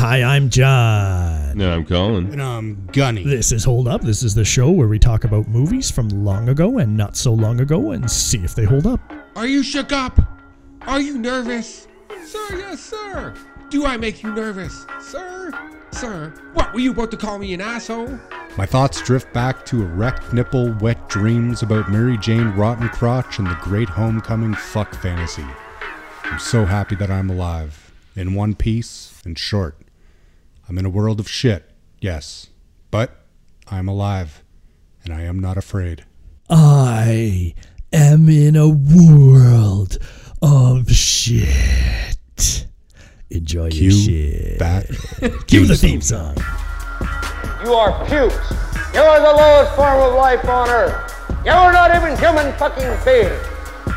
Hi, I'm John. No, I'm Colin. And I'm Gunny. This is Hold Up. This is the show where we talk about movies from long ago and not so long ago and see if they hold up. Are you shook up? Are you nervous? Sir, yes, sir. Do I make you nervous? Sir? Sir? What, were you about to call me an asshole? My thoughts drift back to erect nipple, wet dreams about Mary Jane Rotten Crotch and the great homecoming fuck fantasy. I'm so happy that I'm alive. In one piece and short. I'm in a world of shit, yes. But I'm alive. And I am not afraid. I am in a world of shit. Enjoy Cue your shit. that. Cue the theme song. You are pukes. You are the lowest form of life on earth. You are not even human fucking beings.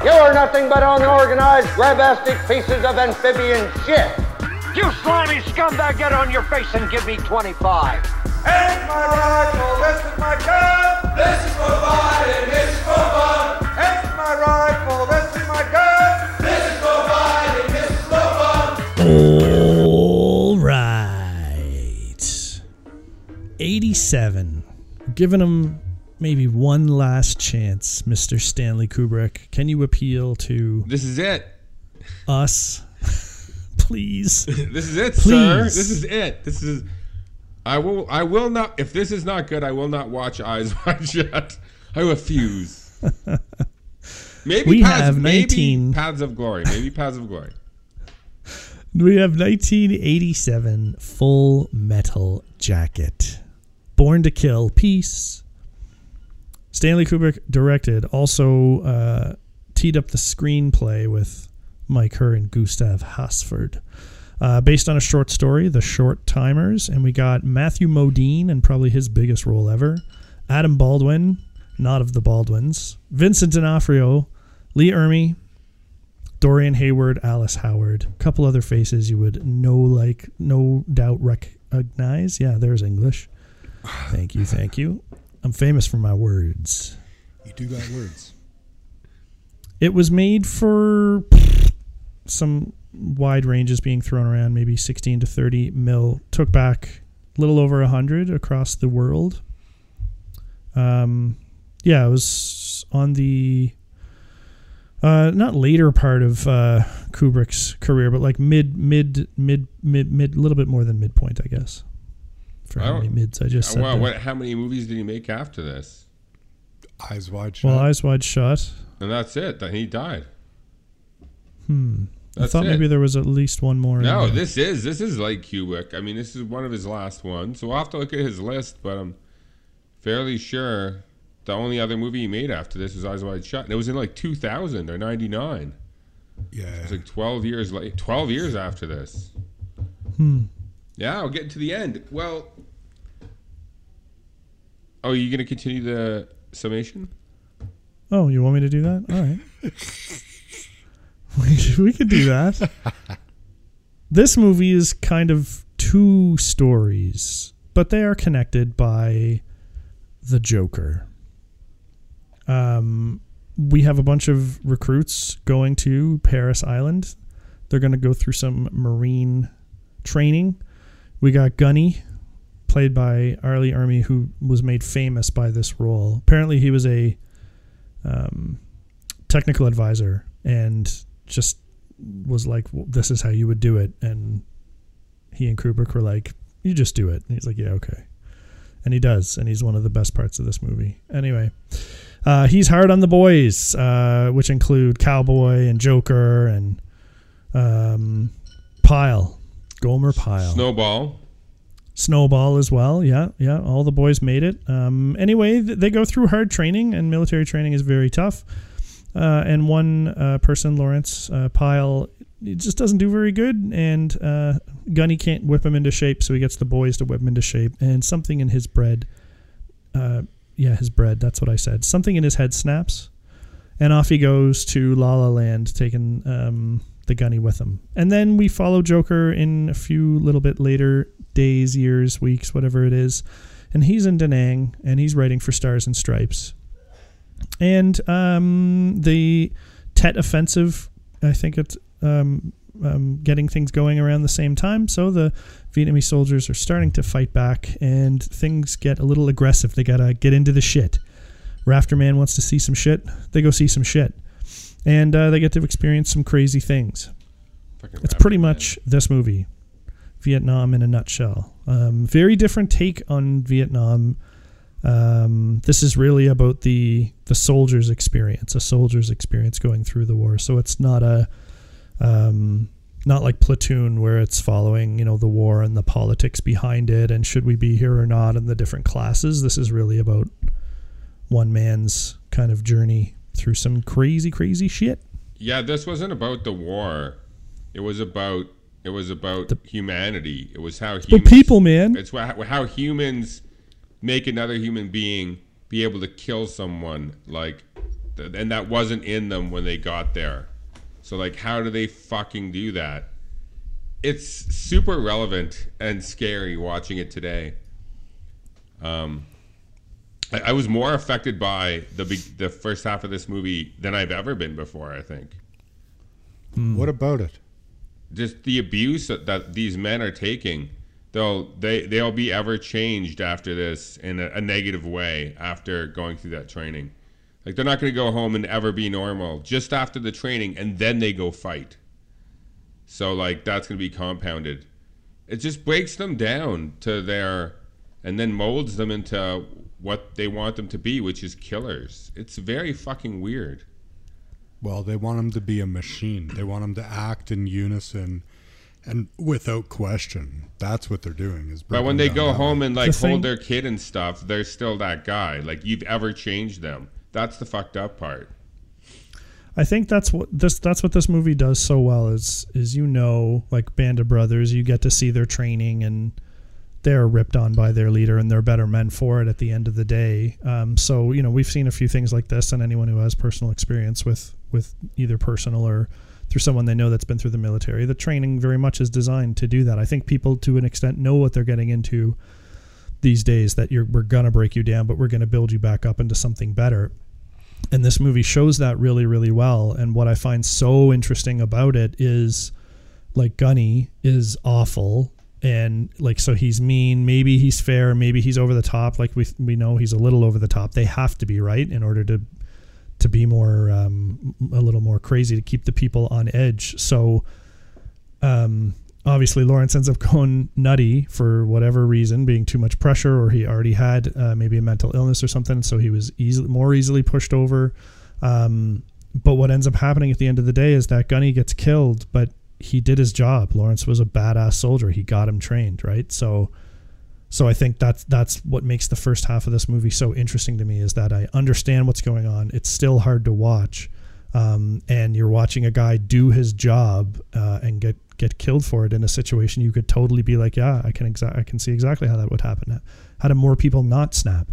You are nothing but unorganized, grabastic pieces of amphibian shit. You slimy scumbag, get on your face and give me 25. It's my rifle, this is my gun. This is for fun and this is for fun. It's my rifle, this is my gun. This is for fun and this is for fun. All right. 87. Giving him maybe one last chance, Mr. Stanley Kubrick. Can you appeal to This is it. us? Please. This is it, sir. This is it. This is. I will. I will not. If this is not good, I will not watch Eyes Wide Shut. I refuse. Maybe We Paths, have 19 Maybe Paths of Glory. Maybe Paths of Glory. We have 1987 Full Metal Jacket. Born to Kill, Peace. Stanley Kubrick directed, also uh, teed up the screenplay with Mike Herr and Gustav Hasford. Uh, based on a short story, The Short Timers, and we got Matthew Modine, and probably his biggest role ever, Adam Baldwin, not of the Baldwins, Vincent D'Onofrio, Lee Ermey, Dorian Harewood, Arliss Howard, a couple other faces you would no like no doubt recognize. Yeah, there's English. Thank you, thank you. I'm famous for my words. You do got words. It was made for some wide ranges being thrown around, maybe 16 to 30 mil. Took back a little over 100 across the world. Um, yeah, it was on the uh, not later part of uh, Kubrick's career, but like mid, mid, mid, mid, mid, a little bit more than midpoint, I guess. For how don't- many mids I just Uh, said. wow, what? How many movies did he make after this? Eyes wide shut. Well, Eyes Wide Shut. And that's it. Then he died. Hmm. I thought it. maybe there was at least one more. No, there. this is this is like Kubrick. I mean, this is one of his last ones. So we'll have to look at his list, but I'm fairly sure the only other movie he made after this was Eyes Wide Shut, and it was in like 2000 or 99. yeah. It's like 12 years late. 12 years after this. Hmm. Yeah, I'll get to the end. Well, oh, you gonna continue the summation? Oh, you want me to do that? All right. we, should- we could do that. this movie is kind of two stories, but they are connected by the Joker. Um, we have a bunch of recruits going to Parris Island. They're going to go through some marine training. We got Gunny, played by R. Lee Ermey, who was made famous by this role. Apparently, he was a um, technical advisor and just was like, well, "This is how you would do it." And he and Kubrick were like, "You just do it." And he's like, "Yeah, okay." And he does, and he's one of the best parts of this movie. Anyway, uh, he's hard on the boys, uh, which include Cowboy and Joker and um, Pyle, Gomer Pyle. Snowball. Snowball as well. Yeah, yeah. All the boys made it. Um, anyway, th- they go through hard training, and military training is very tough. Uh, and one uh, person, Lawrence uh, Pyle, he just doesn't do very good, and uh, Gunny can't whip him into shape, so he gets the boys to whip him into shape. And something in his bread, uh, yeah, his bread. That's what I said. Something in his head snaps, and off he goes to La La Land, taking um, the Gunny with him. And then we follow Joker in a few little bit later days, years, weeks, whatever it is. And he's in Da Nang and he's writing for Stars and Stripes. And um, the Tet Offensive, I think it's um, um, getting things going around the same time. So the Vietnamese soldiers are starting to fight back, and things get a little aggressive. They gotta get into the shit. Rafterman wants to see some shit. They go see some shit, and uh, they get to experience some crazy things. Fucking It's pretty much this movie, Vietnam in a nutshell. Um, very different take on Vietnam. Um, this is really about the the soldier's experience, a soldier's experience going through the war. So it's not a um, not like Platoon where it's following you know the war and the politics behind it and should we be here or not and the different classes. This is really about one man's kind of journey through some crazy crazy shit. Yeah, this wasn't about the war. It was about it was about humanity. It was how humans, people, man, It's wha- how humans make another human being be able to kill someone like, th- and that wasn't in them when they got there. So like, how do they fucking do that? It's super relevant and scary watching it today. Um, I, I was more affected by the the first half of this movie than I've ever been before. I think What about it? just the abuse that, that these men are taking they'll they they'll be ever changed after this in a, a negative way after going through that training. Like they're not going to go home and ever be normal just after the training and then they go fight. So like that's going to be compounded. It just breaks them down to their and then molds them into what they want them to be which is killers. It's very fucking weird. Well, they want them to be a machine. They want them to act in unison and without question. That's what they're doing. Is But when they go home way. and like The thing- hold their kid and stuff, they're still that guy. Like you've ever changed them. That's the fucked up part. I think that's what this that's what this movie does so well is is you know like Band of Brothers you get to see their training and they're ripped on by their leader and they're better men for it at the end of the day. Um, so you know we've seen a few things like this and anyone who has personal experience with with either personal or through someone they know that's been through the military, the training very much is designed to do that. I think people to an extent know what they're getting into these days that you're we're gonna break you down, but we're gonna build you back up into something better. And this movie shows that really really well. And what i find so interesting about it is like gunny is awful. And like so he's mean. Maybe he's fair. Maybe he's over the top. Like we we know he's a little over the top. They have to be right in order to to be more um, a little more crazy to keep the people on edge so um obviously Lawrence ends up going nutty for whatever reason, being too much pressure, or he already had uh, maybe a mental illness or something, so he was easily more easily pushed over. Um, but what ends up happening at the end of the day is that Gunny gets killed, but he did his job. Lawrence was a badass soldier. He got him trained, right? So, so I think that's that's what makes the first half of this movie so interesting to me is that I understand what's going on. It's still hard to watch, um, and you're watching a guy do his job uh, and get get killed for it in a situation you could totally be like, yeah, I can exa- I can see exactly how that would happen. How do more people not snap?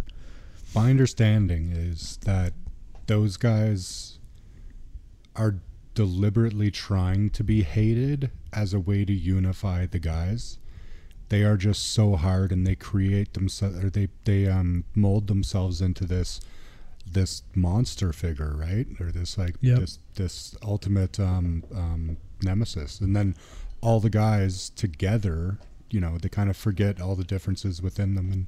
My understanding is that those guys are deliberately trying to be hated as a way to unify the guys. They are just so hard, and they create themselves, or they they um mold themselves into this this monster figure, right? Or this like Yep. this this ultimate um, um, nemesis, and then all the guys together, you know, they kind of forget all the differences within them and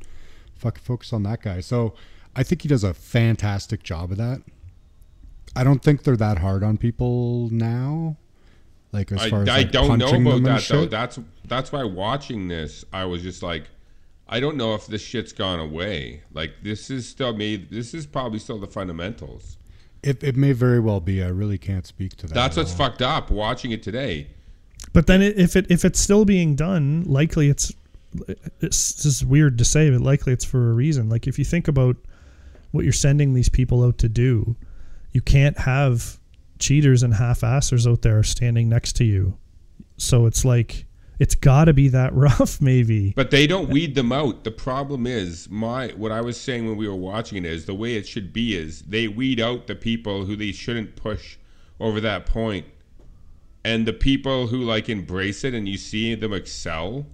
fuck focus on that guy. So I think he does a fantastic job of that. I don't think they're that hard on people now. Like as I, far as I like, don't know punching about them and that though. That's that's why watching this, I was just like, I don't know if this shit's gone away. Like this is still made. This is probably still the fundamentals. It, it may very well be. I really can't speak to that. That's what's all. fucked up. Watching it today. But then it, if it if it's still being done, likely it's it's this is weird to say, but likely it's for a reason. Like if you think about what you're sending these people out to do, you can't have cheaters and half-assers out there standing next to you. So it's like it's got to be that rough, maybe. But they don't weed them out. The problem is my what I was saying when we were watching it is the way it should be is they weed out the people who they shouldn't push over that point. And the people who like embrace it and you see them excel,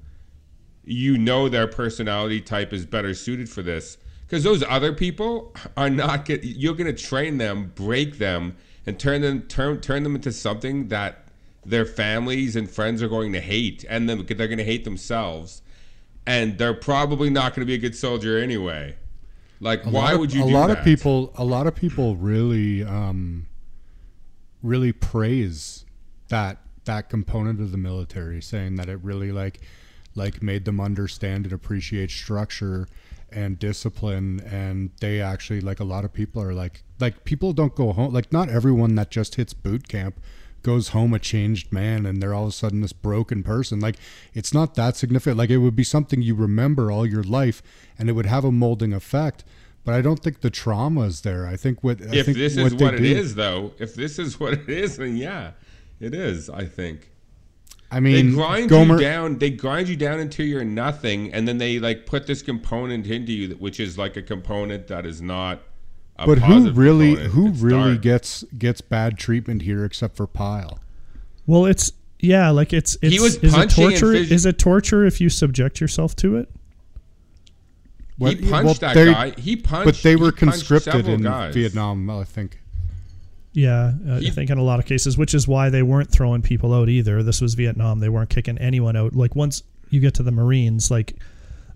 you know their personality type is better suited for this. Because those other people are not get you're gonna train them, break them, and turn them turn turn them into something that their families and friends are going to hate, and them they're going to hate themselves, and they're probably not going to be a good soldier anyway. Like, A why of- would you? A do lot that? of people. A lot of people really, um, really praise that that component of the military, saying that it really like, like made them understand and appreciate structure and discipline, and they actually like a lot of people are like, like people don't go home. Like not everyone that just hits boot camp goes home a changed man and they're all of a sudden this broken person like it's not that significant like it would be something you remember all your life and it would have a molding effect but i don't think the trauma is there i think what if think this is what it do- is, though, if this is what it is, then yeah, it is. I think. i they mean grind gomer you down they grind you down until you're nothing and then they like put this component into you that- which is like a component that is not but who really component. who It's really dark. gets gets bad treatment here except for Pyle Well, it's yeah, like it's it's was is it punching and torture? phys- Is it torture if you subject yourself to it? What- he punched well, that they- guy he punched but they were conscripted in guys. vietnam i think Yeah, uh, He- I think in a lot of cases, which is why they weren't throwing people out either. This was Vietnam; they weren't kicking anyone out. Like once you get to the Marines, like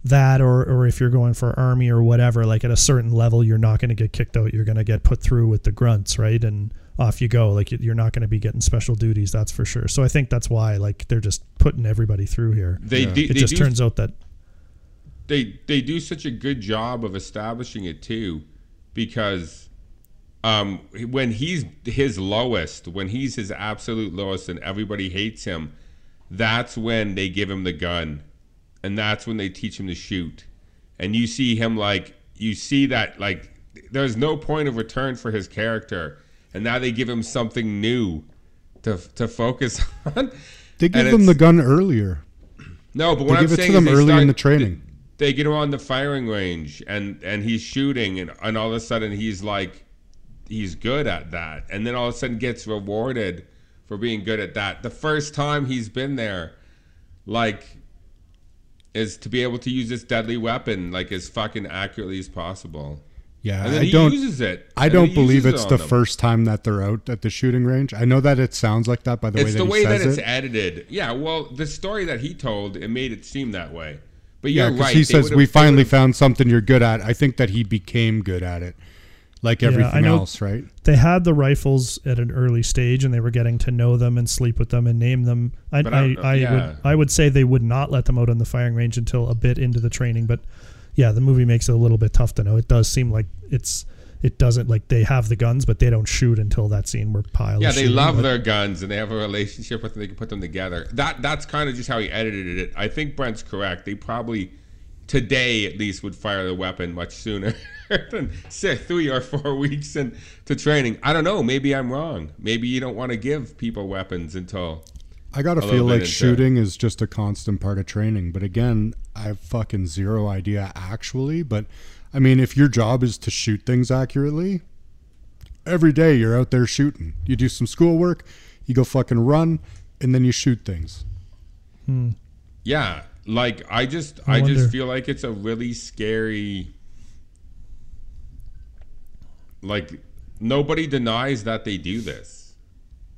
that, or or if you're going for Army or whatever, like at a certain level, you're not going to get kicked out. You're going to get put through with the grunts, right? And off you go. Like you're not going to be getting special duties, that's for sure. So I think that's why, like, they're just putting everybody through here. they, do, It they just do turns out that they they do such a good job of establishing it too because um when he's his lowest when he's his absolute lowest and everybody hates him that's when they give him the gun and that's when they teach him to shoot. And you see him like you see that like there's no point of return for his character. And now they give him something new to to focus on. They give And them the gun earlier. No, but They what I'm give it to saying them they early in the training. They, they get him on the firing range, and and he's shooting, and, and all of a sudden he's like, he's good at that, and then all of a sudden gets rewarded for being good at that. The first time he's been there, like, is to be able to use this deadly weapon like as fucking accurately as possible, yeah and then i he don't uses it. I don't believe it's it the them. first time that they're out at the shooting range. I know that it sounds like that by the way It's the he way that it's it. edited. Yeah, well, the story that he told it made it seem that way. But Yeah, right. he says we finally found something you're good at. I think that he became good at it, like Yeah, everything know- else, right? they had the rifles at an early stage and they were getting to know them and sleep with them and name them. I, But I I, I yeah. would I would say they would not let them out on the firing range until a bit into the training. But yeah, the movie makes it a little bit tough to know. It does seem like it's it doesn't like they have the guns, but they don't shoot until that scene where Pyle. Yeah, they shooting, love but- their guns and they have a relationship with them. They can put them together. That that's kind of just how he edited it. I think Brent's correct. They probably today at least would fire the weapon much sooner than say three or four weeks into training. I don't know. Maybe I'm wrong. Maybe you don't want to give people weapons until I gotta feel like into- shooting is just a constant part of training. But again, I have fucking zero idea actually. But I mean, if your job is to shoot things accurately, every day you're out there shooting. You do some schoolwork, you go fucking run, and then you shoot things. Hmm. Yeah, like I just I I, just feel like it's a really scary like nobody denies that they do this.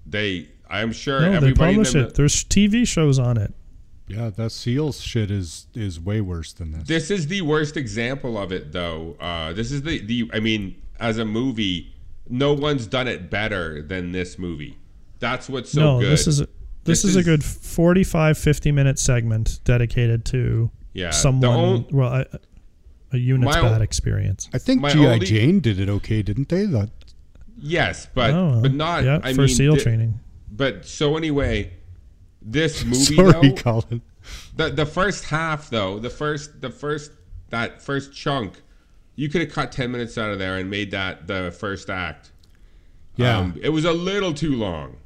They I'm sure No, they everybody in publish the- it. There's TV shows on it. Yeah, that SEALs shit is is way worse than this. This is the worst example of it though. Uh this is the the I mean as a movie no one's done it better than this movie. That's what's so no, good. this is a, this, This is, a good 45 50 minute segment dedicated to Yeah, someone on- well a, a unit's bad o- experience. I think GI only- Jane did it okay, didn't they? That yes, but oh, but not yeah, I for mean SEAL thi- training. But so anyway, this movie sorry, though, Colin. The the first half though, the first the first that first chunk, you could have cut ten minutes out of there and made that the first act. Yeah, Um, it was a little too long.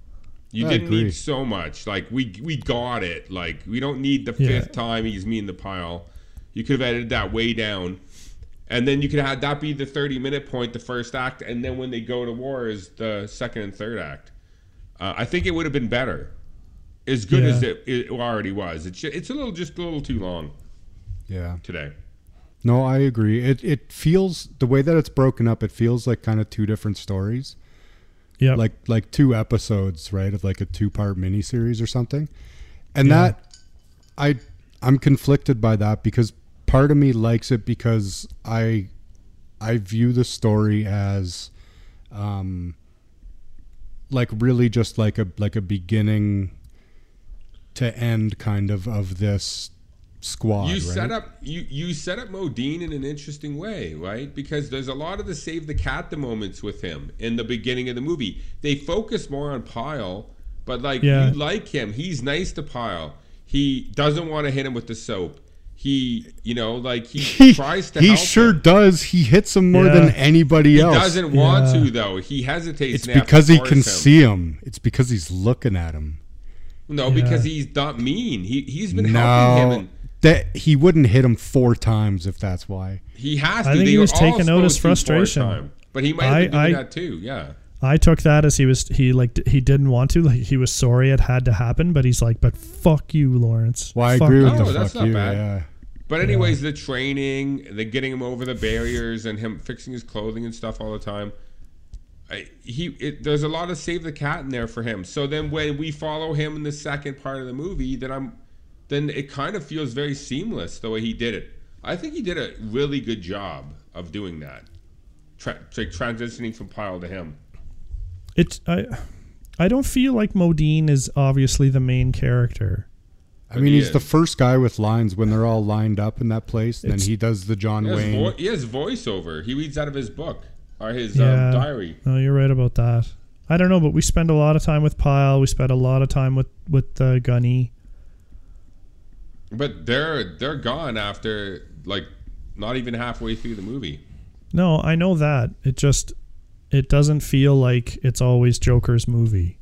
You I didn't agree. need so much. Like we we got it. Like we don't need the Yeah. fifth time he's me in the pile. You could have edited that way down. And then you could have that be the 30 minute point, the first act, and then when they go to war is the second and third act. Uh, I think it would have been better. As good as it, it already was. It's, it's a little just a little too long yeah. today. No, I agree. It it feels the way that it's broken up. It feels like kind of two different stories. Yeah. like like two episodes, right, of like a two part miniseries or something. And Yeah. that I I'm conflicted by that because part of me likes it because I I view the story as um like really just like a like a beginning to end kind of of this squad. You right? set up you you set up Modine in an interesting way, right? Because there's a lot of the save the cat the moments with him in the beginning of the movie. They focus more on Pyle, but like Yeah. you like him. He's nice to Pyle. He doesn't want to hit him with the soap. He, you know, like he, He, tries to he sure him. does. He hits him more Yeah. than anybody He else. doesn't want Yeah. to though. He hesitates. It's and they have to because he can him. see him. It's because he's looking at him. No, because he's not mean. He he's been helping him, and that he wouldn't hit him four times if that's why. he has to. I think They he was taking out his supposed to for a frustration. But he might have I- been doing I- that too. Yeah. I took that as he was he like he didn't want to like he was sorry it had to happen, but he's like, but fuck you, Lawrence. Well, I Fuck agree with Oh, the that's fuck not you. bad. Yeah. But anyways, the training, the getting him over the barriers, and him fixing his clothing and stuff all the time. I, he it, there's a lot of save the cat in there for him. So then when we follow him in the second part of the movie, then I'm then it kind of feels very seamless the way he did it. I think he did a really good job of doing that, Tra- like transitioning from Pyle to him. It's I I don't feel like Modine is obviously the main character. I But mean, he he's the first guy with lines when they're all lined up in that place. Then he does the John He Wayne. vo- he has voiceover. He reads out of his book or his Yeah. um, diary. No, you're right about that. I don't know, but we spend a lot of time with Pyle. We spend a lot of time with with uh, Gunny. But they're they're gone after like not even halfway through the movie. No, I know that. It just it doesn't feel like it's always Joker's movie.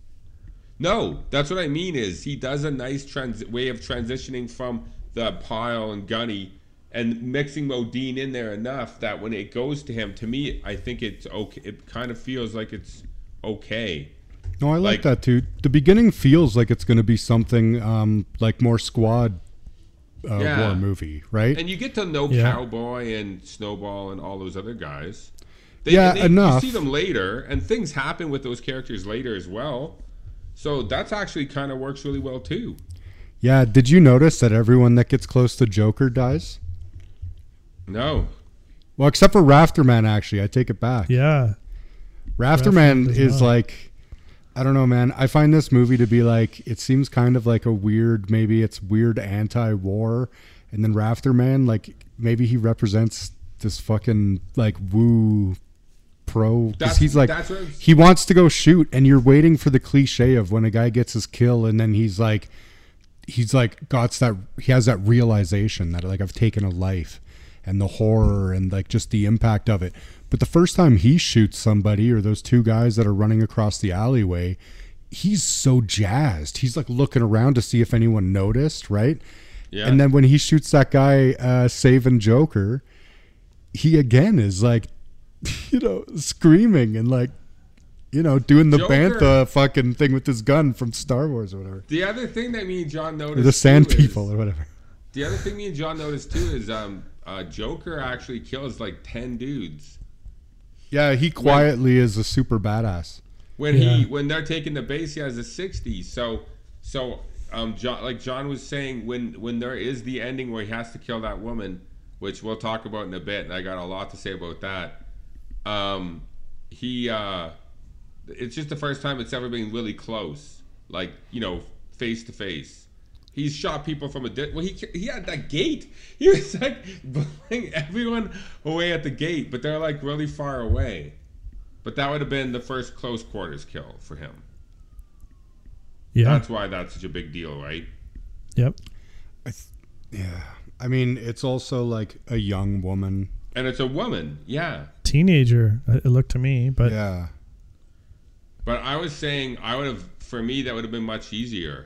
No, that's what I mean. Is he does a nice trans- way of transitioning from the Pyle and Gunny and mixing Modine in there enough that when it goes to him, to me, I think it's okay. It kind of feels like it's okay. No, I like, Like- that too. The beginning feels like it's going to be something um, like more squad uh, Yeah. war movie, right? And you get to know Yeah. Cowboy and Snowball and all those other guys. They, Yeah, they, enough. You see them later, and things happen with those characters later as well. So that's actually kind of works really well too. yeah. Did you notice that everyone that gets close to Joker dies? No, Well, except for Rafterman, actually. I take it back. Yeah. Rafterman does is not. like, I don't know, man. I find this movie to be like, it seems kind of like a weird, maybe it's weird anti-war, and then Rafterman, like maybe he represents this fucking like woo pro. Because he's like he wants to go shoot, and you're waiting for the cliche of when a guy gets his kill, and then he's like, he's like got that he has that realization that like I've taken a life and the horror and like just the impact of it. But the first time he shoots somebody or those two guys that are running across the alleyway, he's so jazzed. He's like looking around to see if anyone noticed, right? yeah. And then when he shoots that guy uh, saving Joker, he again is like, you know, screaming and like, you know, doing the Joker- bantha fucking thing with his gun from Star Wars or whatever, the other thing that me and John noticed, or the Sand too is- People or whatever. The other thing me and John noticed too is um, uh, Joker actually kills like ten dudes Yeah, he quietly is a super badass. when he when they're taking the base. He has a sixty. So so um, John like John was saying when when there is the ending where he has to kill that woman, which we'll talk about in a bit, and I got a lot to say about that. Um, he uh, it's just the first time it's ever been really close, like you know, face to face. He's shot people from a di- well. He he had that gate. He was like blowing everyone away at the gate, but they're like really far away. But that would have been the first close quarters kill for him. Yeah. That's why that's such a big deal, right? Yep. Yeah, I mean, it's also like a young woman. And it's a woman, yeah. Teenager. uh, It looked to me, but Yeah, But I was saying I would have for me that would have been much easier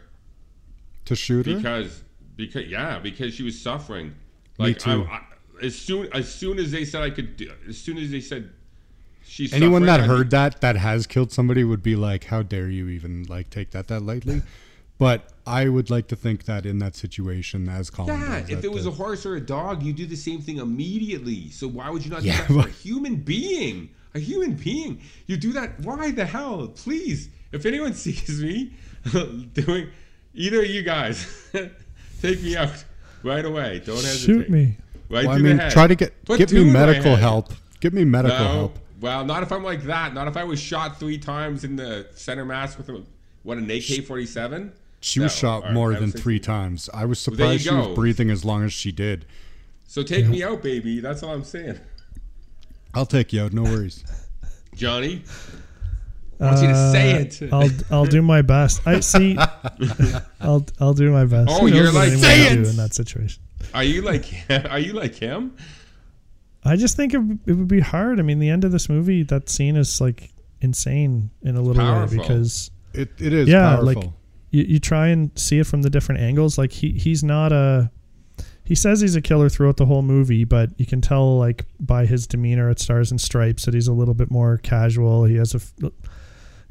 to shoot her. because because yeah because she was suffering. Me Like too. I, I, as soon as soon as they said I could, do, as soon as they said she's Anyone that I heard that that has killed somebody would be like, "How dare you even like take that that lightly?" But I would like to think that in that situation, as Colin Yeah, does, if it was the- a horse or a dog, you do the same thing immediately. So why would you not Yeah, do that for a human being? A human being. You do that. Why the hell? Please. If anyone sees me doing either of you guys, take me out right away. Don't hesitate. Shoot me. Right well, I mean, the head. try to get Put get me medical help. Give me medical No. help. Well, not if I'm like that. Not if I was shot three times in the center mass with a, what an AK-47. She was shot or more than three times. I was there you surprised she was breathing as long as she did. So take me out, baby. That's all I'm saying. I'll take you out, no worries. Johnny, I want you to say Uh, it. I'll I'll do my best. I see. I'll I'll do my best. Oh, Who you're what like, anyone "Say would do it!" in that situation. Are you like are you like him? I just think it, it would be hard. I mean, the end of this movie, that scene is like insane in a little Powerful. way because It it is Yeah, powerful. like- you, you try and see it from the different angles. Like he he's not a he says he's a killer throughout the whole movie, but you can tell like by his demeanor at Stars and Stripes that he's a little bit more casual. He has a f-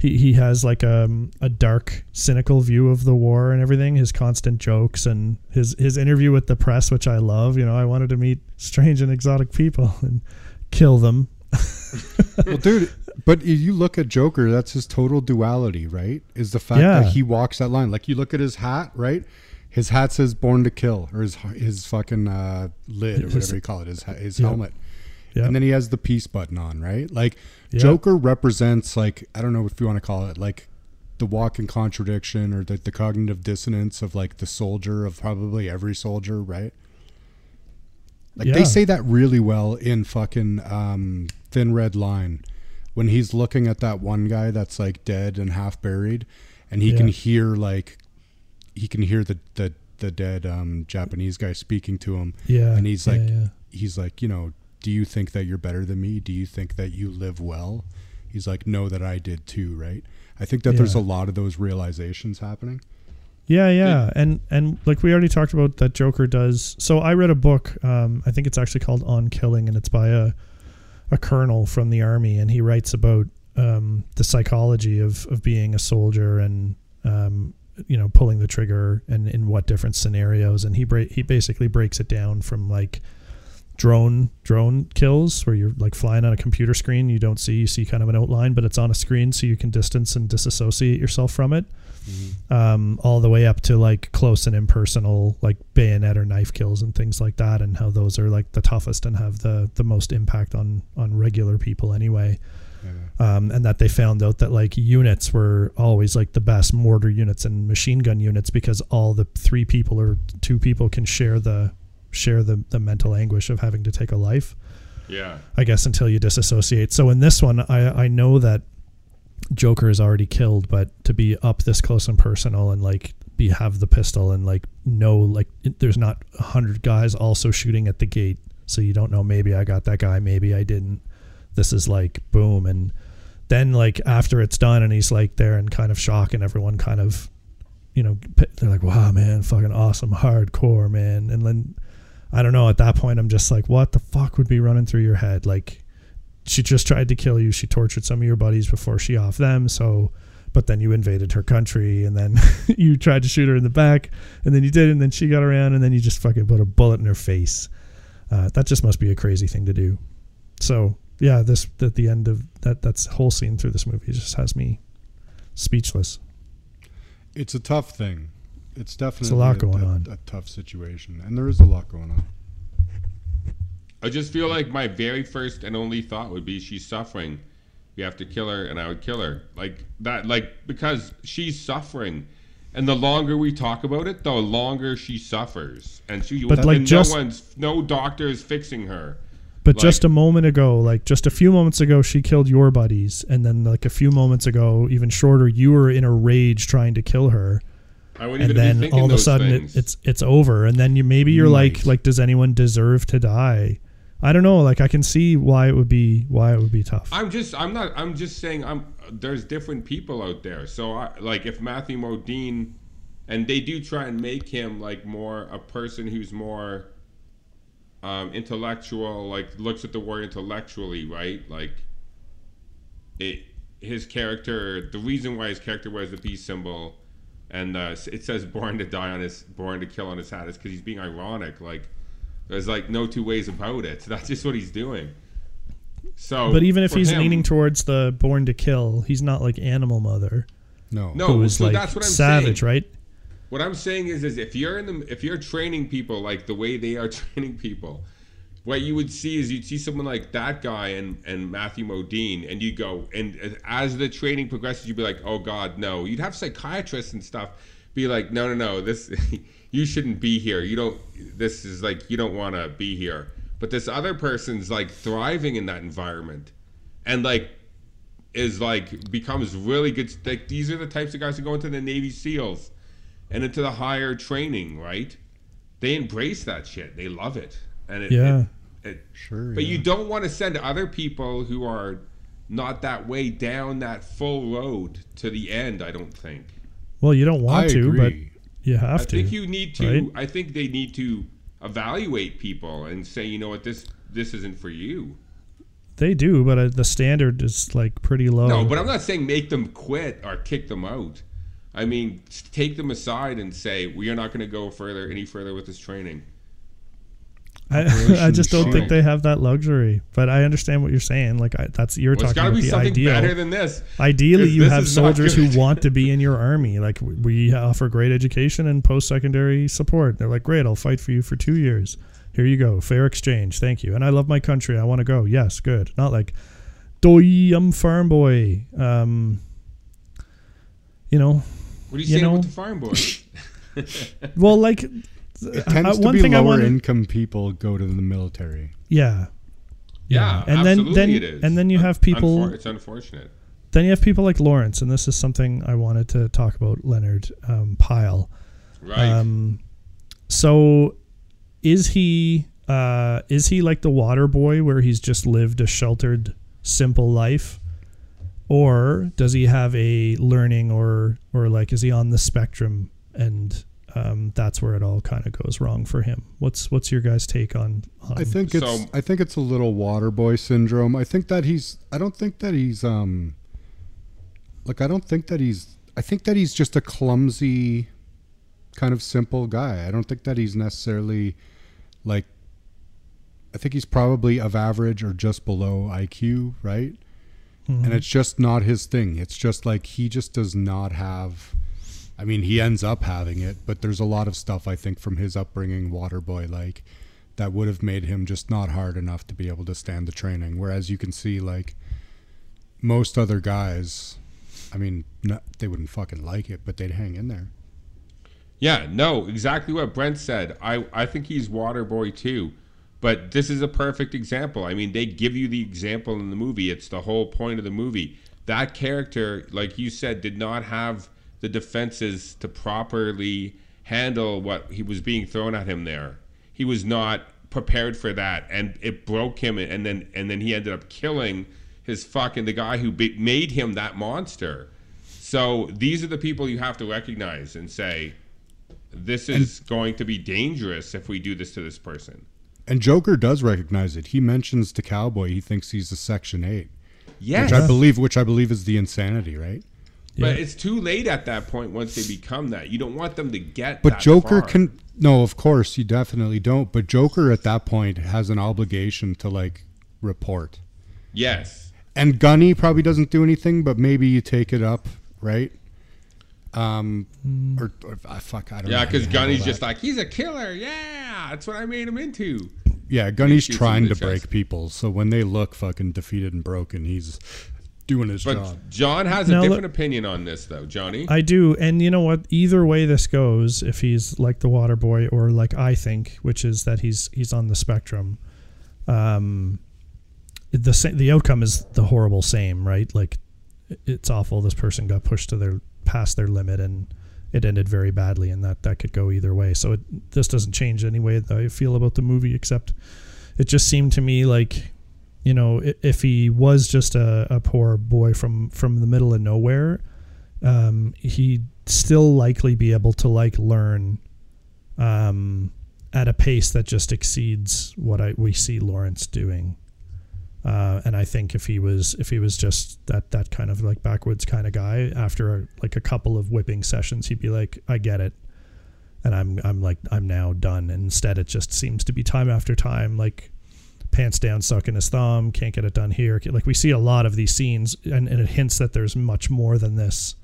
he he has like a a dark, cynical view of the war and everything. His constant jokes and his his interview with the press, which I love. You know, I wanted to meet strange and exotic people and kill them. well, dude, but you- you look at Joker, that's his total duality, right? Is the fact Yeah. that he walks that line. Like you look at his hat, right? His hat says "Born to Kill" or his his fucking uh, lid or His- whatever you call it, his his Yeah. helmet. Yeah. And then he has the peace button on, right? Like Yeah. Joker represents like I don't know if you want to call it like the walking contradiction or the, the cognitive dissonance of like the soldier of probably every soldier, right? Like Yeah. they say that really well in fucking um, Thin Red Line when he's looking at that one guy that's like dead and half buried, and he can hear like he can hear the the the dead um, Japanese guy speaking to him, Yeah, and he's yeah, like yeah. he's like you know do you think that you're better than me? Do you think that you live well? He's like no that I did too, right? I think that there's a lot of those realizations happening. Yeah, yeah, and and like we already talked about that Joker does. So I read a book. Um, I think it's actually called On Killing, and it's by a a colonel from the army, and he writes about um, the psychology of of being a soldier and um, you know pulling the trigger and in what different scenarios. And he break he basically breaks it down from like drone drone kills where you're like flying on a computer screen you don't see you see kind of an outline but it's on a screen so you can distance and disassociate yourself from it. Um, all the way up to like close and impersonal like bayonet or knife kills and things like that and how those are like the toughest and have the the most impact on on regular people anyway. Um, and that they found out that like units were always like the best mortar units and machine gun units because all the three people or two people can share the share the, the mental anguish of having to take a life Yeah. I guess until you disassociate. So in this one, I I know that Joker is already killed, but to be up this close and personal and like be have the pistol and like know like it, there's not a hundred guys also shooting at the gate, so you don't know maybe I got that guy, maybe I didn't. This is like boom, and then like after it's done and he's like there in kind of shock and everyone kind of you know they're like wow man fucking awesome hardcore man and then I don't know. At that point, I'm just like, what the fuck would be running through your head? Like, she just tried to kill you. She tortured some of your buddies before she off them. So, but then you invaded her country, and then you tried to shoot her in the back, and then you did, and then she got around, and then you just fucking put a bullet in her face. Uh, that just must be a crazy thing to do. So, yeah, this at the end of that that's whole scene through this movie just has me speechless. It's a tough thing. It's definitely lot going a, on. a tough situation, and there is a lot going on. I just feel like my very first and only thought would be she's suffering. We have to kill her, and I would kill her like that, like because she's suffering, and the longer we talk about it, the longer she suffers, and she. But, and like, no just- one's, no doctor is fixing her. But Like- just a moment ago, like just a few moments ago, she killed your buddies, and then like a few moments ago, even shorter, you were in a rage trying to kill her, I wouldn't and even be then thinking all of a sudden it, it's it's over, and then you maybe you're like Right. like does anyone deserve to die? I don't know. Like I can see why it would be why it would be tough. I'm just I'm not I'm just saying I'm there's different people out there. So I like if Matthew Modine and they do try and make him like more a person who's more um intellectual, like looks at the world intellectually, right? Like it his character the reason why his character wears the peace symbol and uh, it says "born to die" on his "born to kill" on his hat. It's because he's being ironic. Like there's like no two ways about it. That's just what he's doing. So, But even if he's him- leaning towards the born to kill, he's not like Animal Mother, No. no, who is so like that's what I'm savage, saying. right? What I'm saying is, is if you're in the, if you're training people like the way they are training people, what you would see is you'd see someone like that guy and and Matthew Modine, and you go, and as the training progresses, you'd be like, oh God, no. You'd have psychiatrists and stuff be like, no, no, no, this, you shouldn't be here. You don't. This is like you don't want to be here. But this other person's like thriving in that environment, and like is like becomes really good. Like these are the types of guys who go into the Navy SEALs and into the higher training, right? They embrace that shit. They love it, and it, Yeah. it, it Sure. but yeah. you don't want to send other people who are not that way down that full road to the end. I don't think. Well, you don't want I to, agree. but you have I to. I think you need to. right? I think they need to evaluate people and say, you know what, this this isn't for you. They do, but uh, the standard is like pretty low. No, but I'm not saying make them quit or kick them out. I mean, take them aside and say we are not going to go further any further with this training. I, I just don't think they have that luxury. But I understand what you're saying. Like I, that's you're Well, talking about be the something ideal. better than this. Ideally, 'Cause you this have soldiers who want to be in your army. Like we- we offer great education and post-secondary support. They're like, great, I'll fight for you for two years. Here you go, fair exchange, thank you. And I love my country. I want to go. Yes, good. Not like, doy, I'm farm boy. Um, you know, What are you, You saying know- with the farm boy? well, like It tends uh, to one be thing I lower wanted- income people go to the military. yeah, yeah, and then then it is. and then you have people. Unfor- it's unfortunate. then you have people like Lawrence, and this is something I wanted to talk about. Leonard um, Pyle. Right. Um, so is he uh, is he like the water boy where he's just lived a sheltered, simple life? Or does he have a learning or or like is he on the spectrum and um, that's where it all kind of goes wrong for him? What's what's your guys' take on? on I think it's So- I think it's a little water boy syndrome. I think that he's I don't think that he's um like I don't think that he's I think that he's just a clumsy kind of simple guy. I don't think that he's necessarily like I think he's probably of average or just below IQ, right? And it's just not his thing. It's just like he just does not have I mean, he ends up having it, but there's a lot of stuff I think from his upbringing, Waterboy, like that would have made him just not hard enough to be able to stand the training. Whereas you can see, like most other guys, I mean, no, they wouldn't fucking like it, but they'd hang in there. Yeah, no, exactly what Brent said. I, I think he's Waterboy too. But this is a perfect example. I mean, they give you the example in the movie. It's the whole point of the movie. That character, like you said, did not have the defenses to properly handle what he was being thrown at him there. He was not prepared for that and it broke him and then and then he ended up killing his fucking the guy who be, made him that monster. So these are the people you have to recognize and say this is going to be dangerous if we do this to this person. And Joker does recognize it. He mentions to Cowboy he thinks he's a Section Eight, Yes, which I believe, which I believe is the insanity, right? But Yeah. it's too late at that point once they become that. You don't want them to get. But that Joker far. can no, of course you definitely don't. But Joker at that point has an obligation to like report. Yes, And Gunny probably doesn't do anything, but maybe you take it up, right? Um, or, or ah, fuck, I don't. yeah, because Gunny's just like he's a killer. Yeah, that's what I made him into. yeah, Gunny's shoots him in trying the to break people. So when they look fucking defeated and broken, he's doing his But job. John has a Now, different look- opinion on this, though. Johnny, I do, and you know what? Either way this goes, if he's like the water boy or like I think, which is that he's he's on the spectrum, um, the sa- the outcome is the horrible same, right? Like it's awful. This person got pushed to their past their limit, and it ended very badly, and that that could go either way. So it this doesn't change any way that I feel about the movie, except it just seemed to me like you know if he was just a, a poor boy from from the middle of nowhere um, he'd still likely be able to like learn um, at a pace that just exceeds what I we see Lawrence doing. Uh, and I think if he was if he was just that that kind of like backwoods kind of guy, after a, like a couple of whipping sessions, he'd be like, "I get it," and I'm I'm like I'm now done. And instead, it just seems to be time after time, like pants down, sucking his thumb, can't get it done here. Like we see a lot of these scenes, and, and it hints that there's much more than this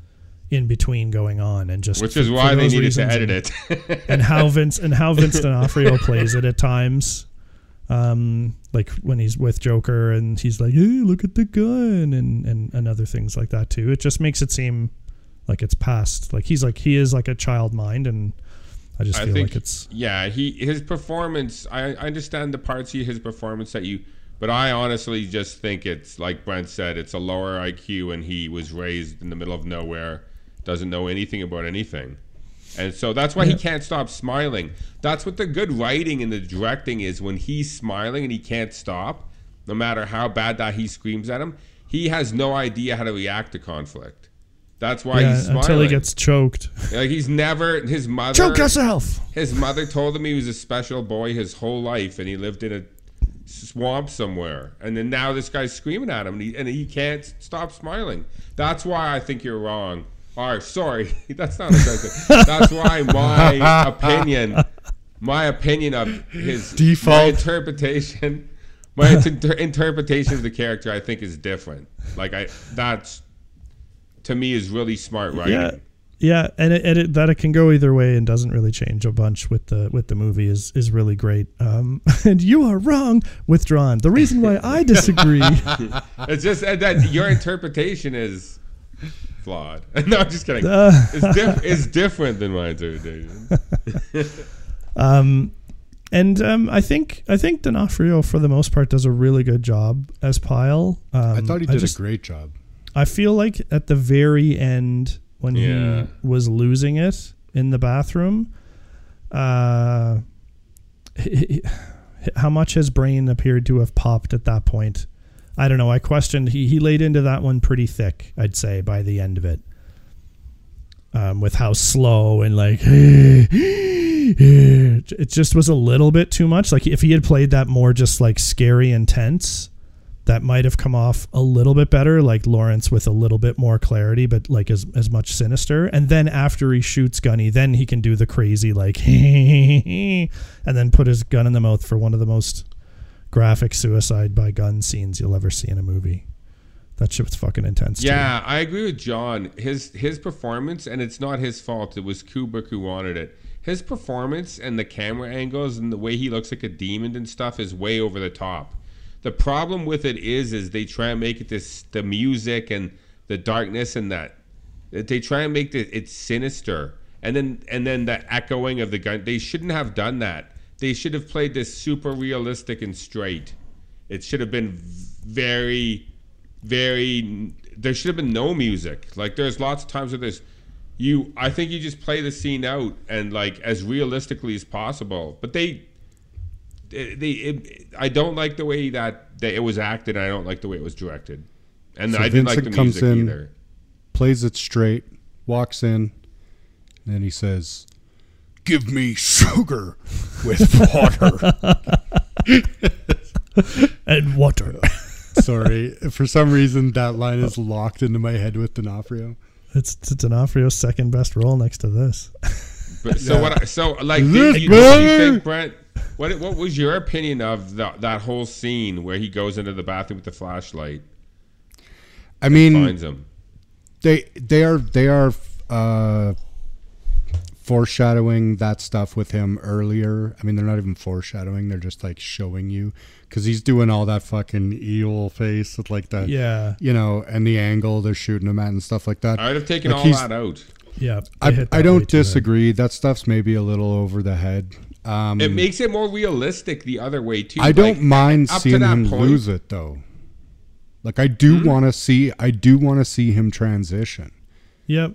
in between going on, and just Which is why they needed to edit and- it. and how Vince and how Vince D'Onofrio plays it at times. Um, like when he's with Joker and he's like, "Hey, look at the gun," and and and other things like that too. It just makes it seem like it's past. Like he's like he is like a child mind, and I just I think like it's yeah. He his performance. I, I understand the parts of his performance that you, but I honestly just think it's like Brent said. It's a lower IQ, and he was raised in the middle of nowhere, doesn't know anything about anything, and so that's why he can't stop smiling. That's what the good writing and the directing is. When he's smiling and he can't stop, no matter how bad that he screams at him, he has no idea how to react to conflict. That's why yeah, he's smiling. until he gets choked. like he's never his mother Choke yourself. his mother told him he was a special boy his whole life, and he lived in a swamp somewhere. And then now this guy's screaming at him, and he, and he can't stop smiling. That's why I think you're wrong. Or sorry, that's not a good thing. That's why my opinion, my opinion of his my Default. interpretation, my inter- interpretation of the character, I think is different. Like I, that's to me is really smart writing. Yeah, yeah, and it, and it, that it can go either way and doesn't really change a bunch with the with the movie is is really great. Um, and you are wrong. Withdrawn. The reason why I disagree. It's just that, that your interpretation is flawed. no, I'm just kidding. Uh. it's, diff- it's different than my interpretation. Um, and um, I think I think D'Onofrio for the most part does a really good job as Pyle. Um, I thought he did just- a great job. I feel like at the very end when Yeah. he was losing it in the bathroom, uh, he- how much his brain appeared to have popped at that point. I don't know. I questioned. He he laid into that one pretty thick. I'd say by the end of it, um, with how slow and like it just was a little bit too much. Like if he had played that more just like scary and tense, that might have come off a little bit better, like Lawrence with a little bit more clarity, but like as as much sinister. And then after he shoots Gunny, then he can do the crazy like, and then put his gun in the mouth for one of the most graphic suicide by gun scenes you'll ever see in a movie. That shit was fucking intense. too. Yeah, I agree with John. His his performance, and it's not his fault. It was Kubrick who wanted it. His performance and the camera angles and the way he looks like a demon and stuff is way over the top. The problem with it is, is they try and make it this the music and the darkness and that they try and make it it's sinister, and then and then the echoing of the gun. They shouldn't have done that. They should have played this super realistic and straight. It should have been very very there should have been no music like there's lots of times where there's you i think you just play the scene out and like as realistically as possible but they they it, i don't like the way that, that it was acted and i don't like the way it was directed and So i didn't like the Vincent comes music in- either Plays it straight, walks in, and then he says, "Give me sugar with water." and water. Sorry, for some reason that line is locked into my head with D'Onofrio. it's, it's D'Onofrio's second best role next to this. but so what I, so like Is do this you, do you think brent what what was your opinion of the, that whole scene where he goes into the bathroom with the flashlight I mean, finds him they they are they are uh, foreshadowing that stuff with him earlier. I mean, they're not even foreshadowing; they're just like showing you because he's doing all that fucking evil face with like the Yeah, you know, and the angle they're shooting him at and stuff like that. i would have taken Like all that out yeah. I, I don't disagree. That stuff's maybe a little over the head. Um, It makes it more realistic the other way too. I don't Like, mind seeing him point- lose it though. Like I do Hmm? want to see, I do want to see him transition. Yep.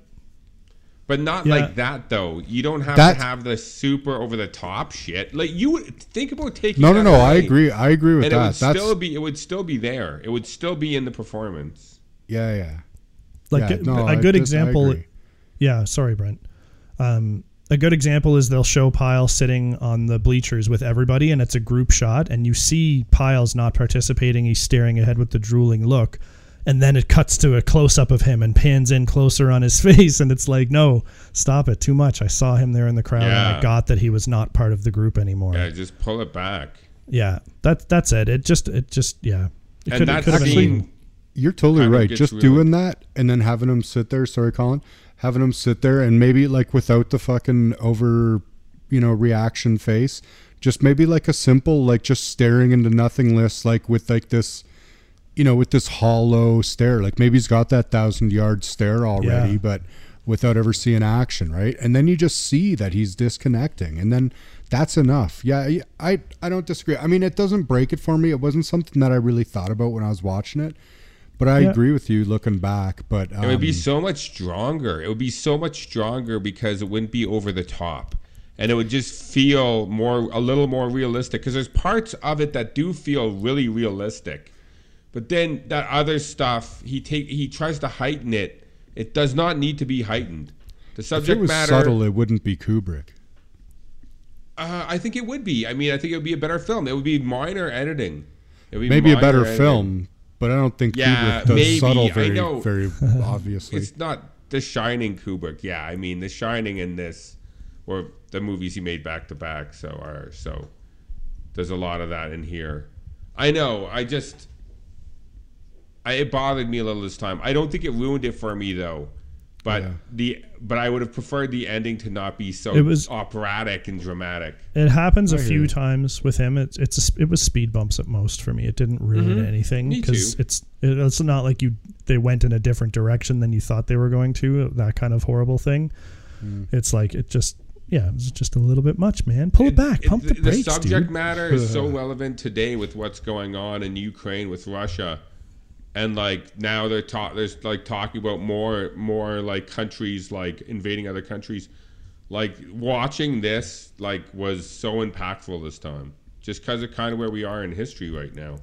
but not Yeah. like that though. You don't have That- to have the super over the top shit. Like you would think about taking. No, no, that no. I agree. I agree with And it that. would That's still be. It would still be there. It would still be in the performance. yeah, yeah. Like Yeah, a, no, a I good just- example. Yeah, sorry, Brent. Um, a good example is they'll show Pyle sitting on the bleachers with everybody, and it's a group shot, and you see Pyle's not participating. He's staring ahead with the drooling look, and then it cuts to a close up of him and pans in closer on his face, and it's like, no, stop it, too much. I saw him there in the crowd, and I got that he was not part of the group anymore. Yeah, Yeah, just pull it back. Yeah, that that's it. It just it just yeah. It And could- it that could have been- scene, You're totally right. Just really- doing that and then having him sit there. Sorry, Colin. Having him sit there and maybe like without the fucking over, you know, reaction face. Just maybe like a simple like just staring into nothingness, like with like this, you know, with this hollow stare. Like maybe he's got that thousand yard stare already, Yeah. but without ever seeing action, right? And then you just see that he's disconnecting, and then that's enough. Yeah, I I don't disagree. I mean, it doesn't break it for me. It wasn't something that I really thought about when I was watching it. But I Yeah. agree with you looking back. But um, it would be so much stronger. It would be so much stronger because it wouldn't be over the top, and it would just feel more, a little more realistic. Because there's parts of it that do feel really realistic, but then that other stuff, he take, he tries to heighten it. It does not need to be heightened. The subject if subject it was matter. subtle, it wouldn't be Kubrick. Uh, I think it would be. I mean, I think it would be a better film. It would be minor editing. Be Maybe a better editing. film, but I don't think Yeah, Kubrick does maybe. subtle very, know. very obviously. It's not The Shining Kubrick. Yeah, I mean, The Shining and this, or the movies he made back to back. So are so. There's a lot of that in here. I know. I just. I, it bothered me a little this time. I don't think it ruined it for me though. But Yeah. the but I would have preferred the ending to not be so It was- operatic and dramatic. It happens a I hear few times with him. It's it's a, it was speed bumps at most for me. It didn't ruin anything Mm-hmm. Me because it's it, it's not like you they went in a different direction than you thought they were going to. That kind of horrible thing. Mm. It's like it just yeah, it was just a little bit much, man. Pull it, back, It- pump the, the, brakes, subject dude. matter is so relevant today with what's going on in Ukraine with Russia, and like now they're talk there's like talking about more more like countries like invading other countries. Like watching this like was so impactful this time, just because of kind of where we are in history right now.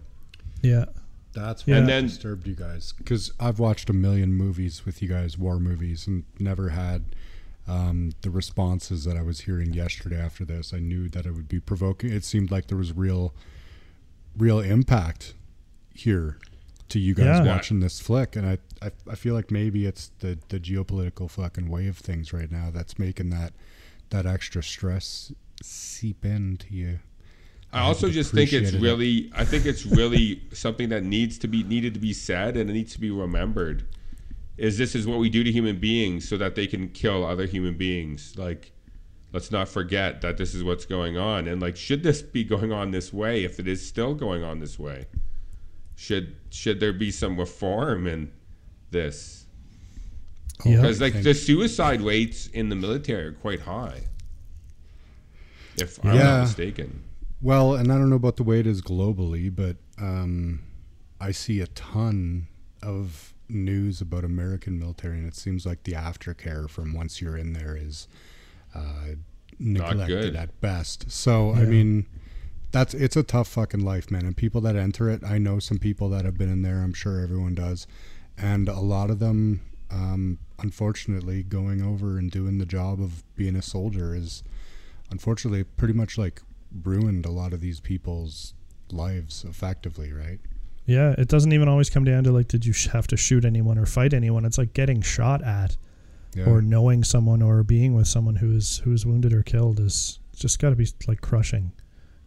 Yeah, That's Yeah. And then- disturbed you guys because I've watched a million movies with you guys, war movies, and never had um, the responses that I was hearing yesterday after this. I knew that it would be provoking. It seemed like there was real, real impact here to you guys Yeah. watching this flick, and I, I, I feel like maybe it's the the geopolitical fucking way of things right now that's making that that extra stress seep into you. I also just think it's it. really I think it's really something that needs to be needed to be said and it needs to be remembered. Is this is what we do to human beings so that they can kill other human beings. Like let's not forget that this is what's going on and like should this be going on this way if it is still going on this way? Should should there be some reform in this? yeah. Because like the suicide rates in the military are quite high. If I'm Yeah. not mistaken. Well, and I don't know about the way it is globally, but um, I see a ton of news about American military, and it seems like the aftercare from once you're in there is uh, neglected at best. So, I mean, that's it's a tough fucking life, man. And people that enter it, I know some people that have been in there. I'm sure everyone does, and a lot of them, um, unfortunately, going over and doing the job of being a soldier is unfortunately pretty much like ruined a lot of these people's lives effectively, right? Yeah, it doesn't even always come down to like, did you have to shoot anyone or fight anyone? It's like getting shot at Yeah. or knowing someone or being with someone who's who's wounded or killed is just got to be like crushing.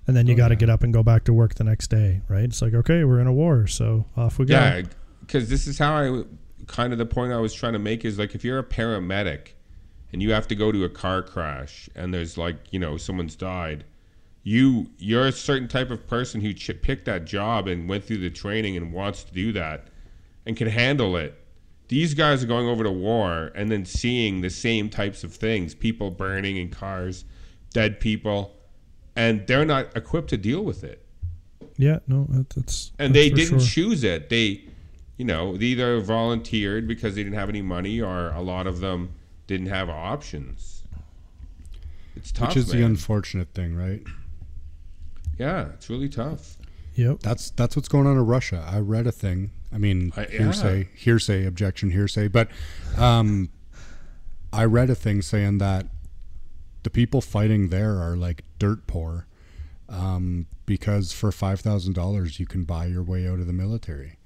And then you Oh, got to yeah. get up and go back to work the next day, right? It's like, okay, we're in a war, so off we go. Yeah, because this is how I kind of the point I was trying to make is like if you're a paramedic and you have to go to a car crash and there's like you know someone's died, you you're a certain type of person who ch- picked that job and went through the training and wants to do that and can handle it. These guys are going over to war and then seeing the same types of things: people burning in cars, dead people, and they're not equipped to deal with it Yeah, no, that, that's and that's they didn't sure. choose it. They, you know, they either volunteered because they didn't have any money, or a lot of them didn't have options. It's tough, Which is the unfortunate thing, right? yeah, it's really tough. Yep. That's that's what's going on in Russia. I read a thing. I mean, I- yeah. hearsay, hearsay, objection, hearsay. But um, I read a thing saying that the people fighting there are like dirt poor, um, because for five thousand dollars you can buy your way out of the military.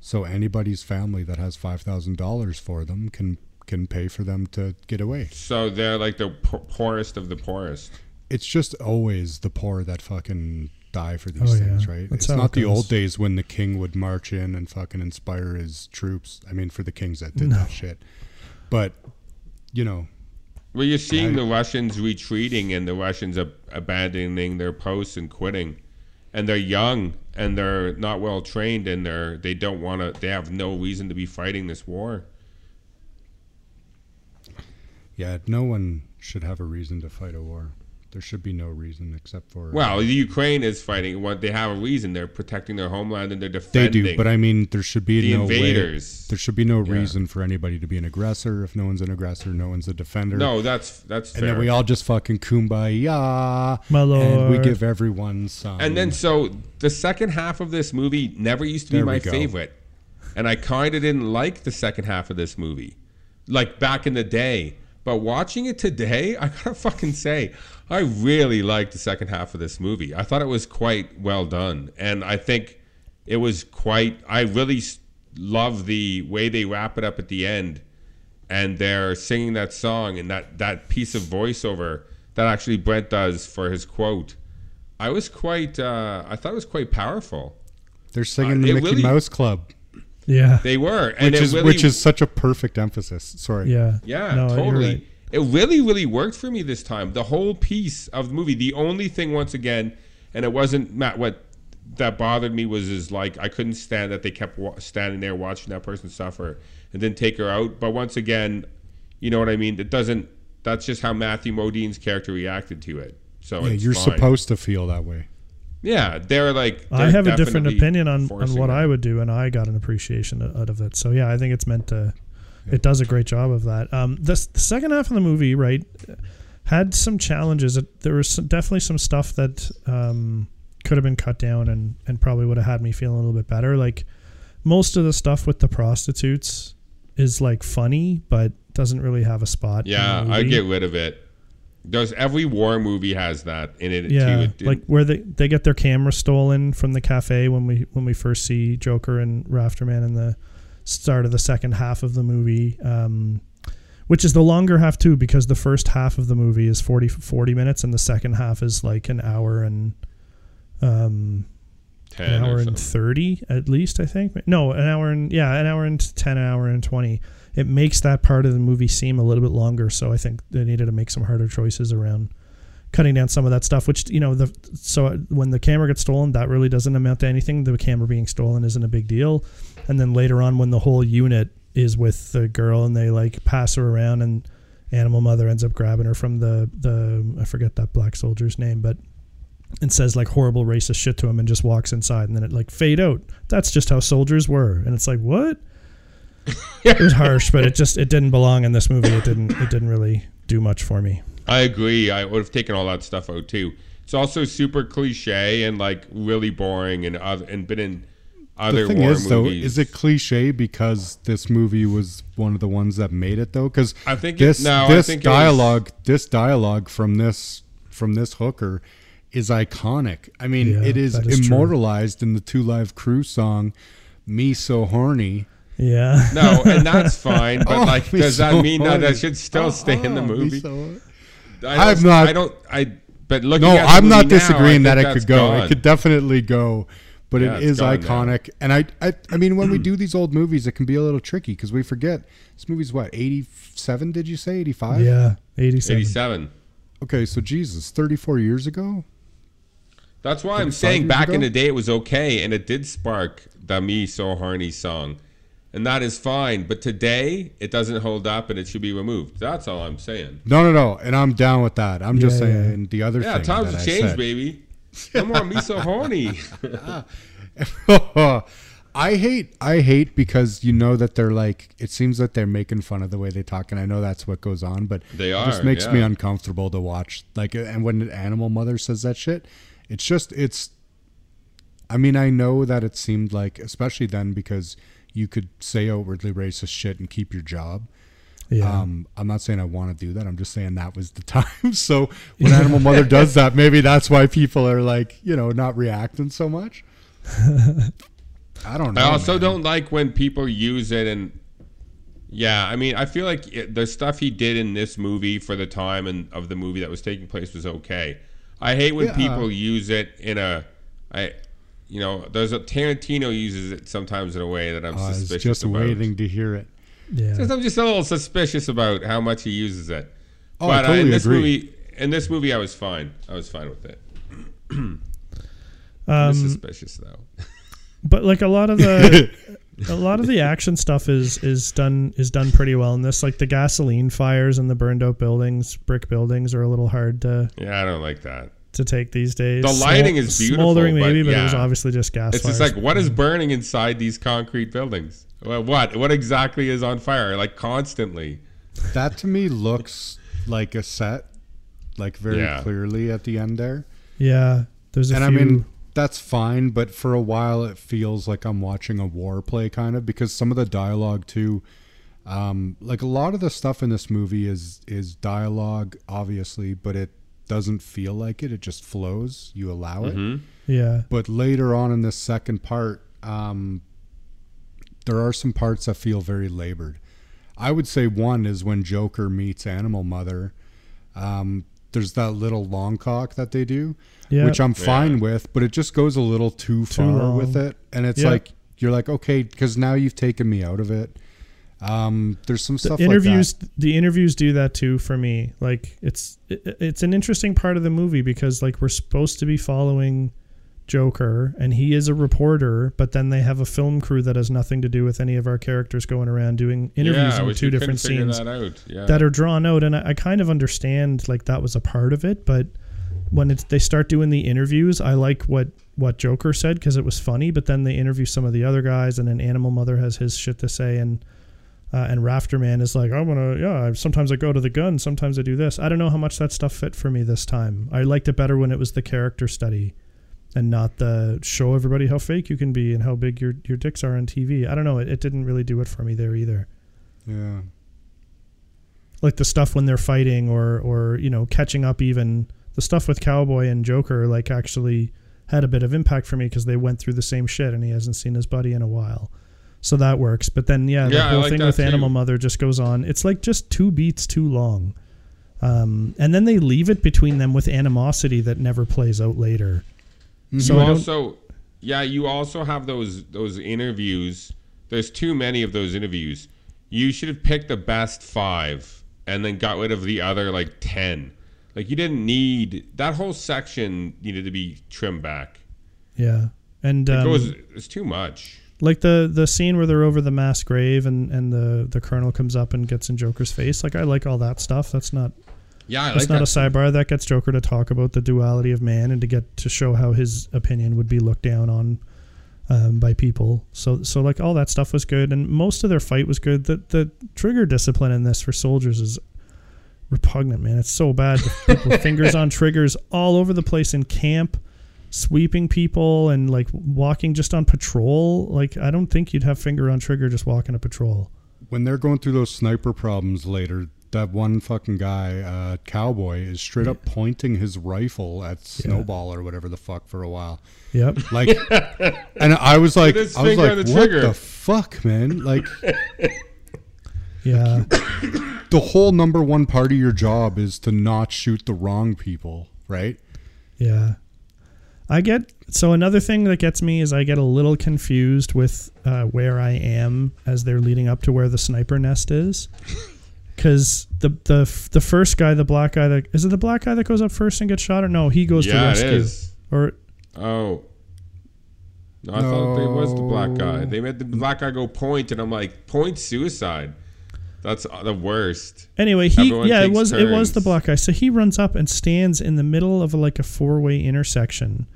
So anybody's family that has five thousand dollars for them can can pay for them to get away. So they're like the po- poorest of the poorest. It's just always the poor that fucking die for these Oh, yeah. things, right? That's it's not it the old days when the king would march in and fucking inspire his troops. I mean, for the kings that did No. that shit. But you know, Well, you're seeing the Russians retreating and the Russians ab- abandoning their posts and quitting, and they're young and they're not well trained and they're they don't want to. They have no reason to be fighting this war. yeah, no one should have a reason to fight a war. There should be no reason except for Well, the Ukraine is fighting. What they have a reason. They're protecting their homeland and they're defending. they defending. do. But I mean, there should be the no way. invaders. There should be no Yeah. reason for anybody to be an aggressor. If no one's an aggressor, no one's a defender. no, that's that's and fair. then we all just fucking kumbaya, My and we lord. give everyone some. And then so the second half of this movie never used to be There my go. favorite. And I kind of didn't like the second half of this movie. Like back in the day. But watching it today, I got to fucking say, I really liked the second half of this movie. I thought it was quite well done. And I think it was quite I really love the way they wrap it up at the end and they're singing that song and that that piece of voiceover that actually Brent does for his quote. I was quite. Uh, I thought it was quite powerful. they're singing uh, the Mickey really- Mouse Club, Yeah. They were, and which it is really, which is such a perfect emphasis. Sorry. Yeah. yeah, No, totally. right. It really, really worked for me this time. The whole piece of the movie. The only thing, once again, and it wasn't Matt. What that bothered me was is like I couldn't stand that they kept wa- standing there watching that person suffer and then take her out. But once again, you know what I mean. It doesn't. That's just how Matthew Modine's character reacted to it. So Yeah, it's you're fine. supposed to feel that way. Yeah, they're like. I they're have a different opinion on, on what that. I would do, and I got an appreciation out of it. So yeah, I think it's meant to. It does a great job of that. Um, this the second half of the movie, right, had some challenges. There was some, definitely some stuff that um, could have been cut down and and probably would have had me feeling a little bit better. Like most of the stuff with the prostitutes is like funny, but doesn't really have a spot. Yeah, I get rid of it. Does every war movie has that in it yeah, too? It like where they they get their camera stolen from the cafe when we when we first see Joker and Rafterman in the start of the second half of the movie, um, which is the longer half too because the first half of the movie is 40, 40 minutes and the second half is like an hour and um ten an hour and 30 at least i think. No an hour and yeah an hour and 10 an hour and 20 it makes that part of the movie seem a little bit longer so i think they needed to make some harder choices around cutting down some of that stuff which you know the so when the camera gets stolen that really doesn't amount to anything the camera being stolen isn't a big deal and then later on when the whole unit is with the girl and they like pass her around and animal mother ends up grabbing her from the the i forget that black soldier's name but and says like horrible racist shit to him and just walks inside and then it like fade out. That's just how soldiers were. And it's like, what? it was harsh, but it just it didn't belong in this movie. It didn't it didn't really do much for me. I agree. I would have taken all that stuff out too. It's also super cliche and like really boring and other and been in other the thing war is, though, movies. is it cliche because this movie was one of the ones that made it, though? Because I think it- this no, this think it was- dialogue, this dialogue from this from this hooker is iconic. I mean, Yeah, it is, that is true. immortalized in the Two Live Crew song, "Me So Horny." Yeah. no, and that's fine. But Oh, like, does that so mean that horny. that should still oh, stay in the Oh, movie? so- I I'm not- I don't. I. But looking No, I'm not movie now, disagreeing that it could go. gone. It could definitely go, but Yeah, it's is gone now. iconic. And I, I, I mean, when we do these old movies, it can be a little tricky because we forget this movie's what 87. Did you say 85? Yeah. 87. Eighty-seven. Okay, so Jesus, 34 years ago. That's why I'm saying back in the day it was okay and it did spark the Me So Horny song. And that is fine. But today it doesn't hold up and it should be removed. That's all I'm saying. No, no, no, and I'm down with that. I'm just Yeah, yeah. saying the other Yeah, thing. times that have I changed, said. baby. Come on, Me So Horny. I hate I hate because you know that they're like it seems that they're making fun of the way they talk and I know that's what goes on but They are. it just are, makes me uncomfortable to watch like and when an animal mother says that shit it's just it's I mean I know that it seemed like especially then because you could say outwardly racist shit and keep your job Yeah. Um, I'm not saying I want to do that. I'm just saying that was the time. so when Animal Mother does that, maybe that's why people are like, you know, not reacting so much. I don't know. I also man. don't like when people use it and yeah, I mean, I feel like it, the stuff he did in this movie for the time and of the movie that was taking place was okay. I hate when Yeah. people use it in a I you know, there's a Tarantino uses it sometimes in a way that I'm I was suspicious just about. waiting to hear it. yeah. Just- I'm just a little suspicious about how much he uses it. Oh, I but uh, totally in this agree. movie, in this movie, I was fine. I was fine with it. I'm Um, suspicious though. but like a lot of the a lot of the action stuff is is done is done pretty well in this like the gasoline fires and the burned out buildings brick buildings are a little hard to Yeah, I don't like that. To take these days The lighting is beautiful, smoldering but maybe but, it was obviously just gas It's fires. just like what is burning inside these concrete buildings? Well, what? What exactly is on fire? Like constantly. That to me looks like a set, like very Yeah. clearly at the end there. yeah there's a and few I mean that's fine, but for a while it feels like I'm watching a war play kind of because some of the dialogue too, um, like a lot of the stuff in this movie is is dialogue obviously, but it doesn't feel like it. It just flows. You allow it. Mhm. yeah But later on in the second part, um, there are some parts that feel very labored. I would say one is when Joker meets Animal Mother. Um, there's that little long cock that they do, yeah which I'm Yeah. fine with, but it just goes a little too far long. with it, and it's Yeah. like you're like, okay, because now you've taken me out of it. Um, there's some the stuff interviews like the interviews do that too for me like it's it, it's an interesting part of the movie because like we're supposed to be following joker and he is a reporter but then they have a film crew that has nothing to do with any of our characters going around doing interviews yeah, in two different scenes That out. Yeah. that are drawn out and I, I kind of understand like that was a part of it but when it's they start doing the interviews i like what what joker said because it was funny but then they interview some of the other guys and then animal mother has his shit to say and uh, and rafterman is like i'm gonna yeah sometimes i go to the gun sometimes i do this i don't know how much that stuff fit for me this time i liked it better when it was the character study and not the show everybody how fake you can be and how big your, your dicks are on tv i don't know it, it didn't really do it for me there either. Yeah. like the stuff when they're fighting or or you know catching up even the stuff with cowboy and joker like actually had a bit of impact for me because they went through the same shit and he hasn't seen his buddy in a while so that works but then yeah the Yeah, whole like thing with too. animal mother just goes on it's like just two beats too long um, and then they leave it between them with animosity that never plays out later so you also, yeah, you also have those those interviews. There's too many of those interviews. You should have picked the best five and then got rid of the other like ten. Like you didn't need that whole section needed to be trimmed back. yeah and It um, goes. It's too much. Like the the scene where they're over the mass grave and and the the colonel comes up and gets in joker's face like i like all that stuff that's not Yeah, I That's like not that. a sidebar. That gets Joker to talk about the duality of man and to get to show how his opinion would be looked down on um, by people. So, so like all that stuff was good, and most of their fight was good. The the trigger discipline in this for soldiers is repugnant, man. It's so bad. People fingers on triggers all over the place in camp, sweeping people and like walking just on patrol. Like I don't think you'd have finger on trigger just walking a patrol. when they're going through those sniper problems later, that one fucking guy, uh, cowboy, is straight up pointing his rifle at Snowball or whatever the fuck for a while. Yep. Like, and I was like, I was like, on what trigger." the fuck, man? Like, Yeah. the whole number one part of your job is to not shoot the wrong people, right? Yeah. I get so another thing that gets me is I get a little confused with uh, where I am as they're leading up to where the sniper nest is. Cuz the the the first guy, the black guy that is it the black guy that goes up first and gets shot or no, he goes to yeah, it rescue. is. Or Oh. No, I thought it was the black guy. They made the black guy go point, and I'm like, point suicide. That's the worst. Anyway, he Everyone yeah, it takes was it was the black guy. So he runs up and stands in the middle of like a four-way intersection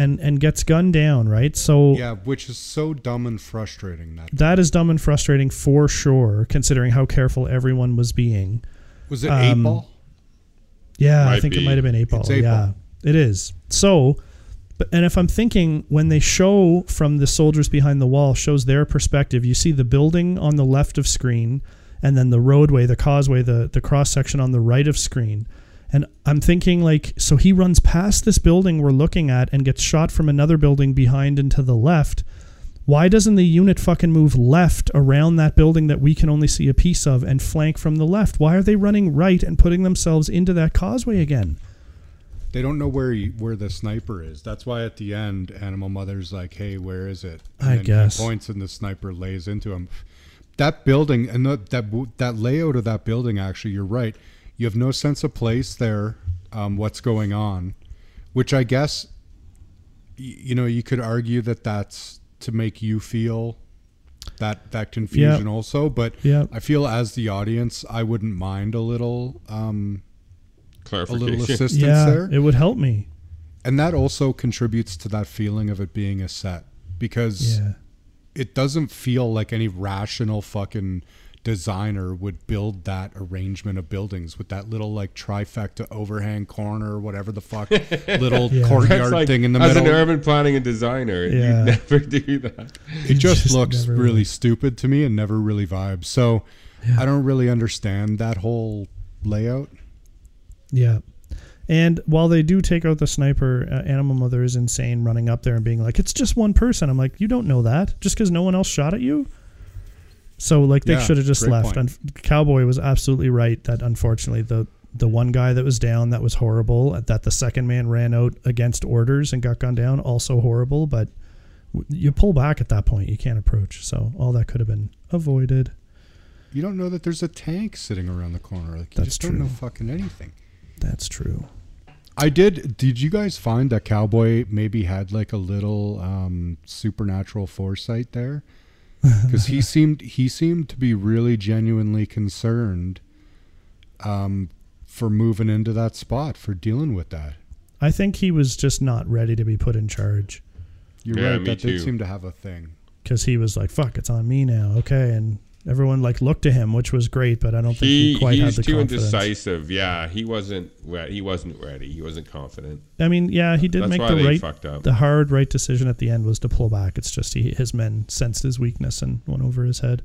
and and gets gunned down, right? So Yeah, which is so dumb and frustrating. That that is dumb and frustrating for sure considering how careful everyone was being. was it Um, eight ball. Yeah, I Might think it might have been eight ball. It's eight yeah, ball. it is. So, but and if I'm thinking when they show from the soldiers behind the wall shows their perspective, you see the building on the left of screen, and then the roadway, the causeway, the the cross section on the right of screen. And I'm thinking like, so he runs past this building we're looking at and gets shot from another building behind and to the left. Why doesn't the unit fucking move left around that building that we can only see a piece of and flank from the left? Why are they running right and putting themselves into that causeway again? They don't know where he, where the sniper is. That's why at the end, Animal Mother's like, "Hey, where is it?" I guess. points and the sniper lays into him. That building and the, that that layout of that building. Actually, you're right. You have no sense of place there. Um, what's going on? Which I guess, you know, you could argue that that's to make you feel that that confusion also. But Yeah. I feel as the audience, I wouldn't mind a little um, clarification, a little assistance yeah, there it would help me. and that also contributes to that feeling of it being a set because Yeah. it doesn't feel like any rational fucking designer would build that arrangement of buildings with that little like trifecta overhang corner whatever the fuck little Yeah. courtyard like, thing in the as middle. As an urban planning and designer, Yeah. you never do that. it just, just looks really would. stupid to me and never really vibes. So I don't really understand that whole layout. Yeah. And while they do take out the sniper, uh, Animal Mother is insane running up there and being like, it's just one person. I'm like, you don't know that just because no one else shot at you. So, like, they Yeah, should have just left. And Cowboy was absolutely right that unfortunately, the, the one guy that was down that was horrible, that the second man ran out against orders and got gunned down, also horrible. But you pull back at that point, you can't approach. So, all that could have been avoided. You don't know that there's a tank sitting around the corner. Like you That's just don't know fucking anything. That's true. I did. Did you guys find that Cowboy maybe had like a little um, supernatural foresight there? Because he seemed he seemed to be really genuinely concerned um, for moving into that spot for dealing with that. I think he was just not ready to be put in charge. You're Yeah, right. me That too. did seem to have a thing. because he was like, "Fuck, it's on me now." Okay, and everyone like looked to him, which was great, but I don't think he, He quite he had was the too confidence. indecisive. Yeah, he wasn't. re- He wasn't ready. He wasn't confident. I mean, yeah, he did That's make why the right, fucked up. the hard right decision at the end was to pull back. It's just he, his men sensed his weakness and went over his head.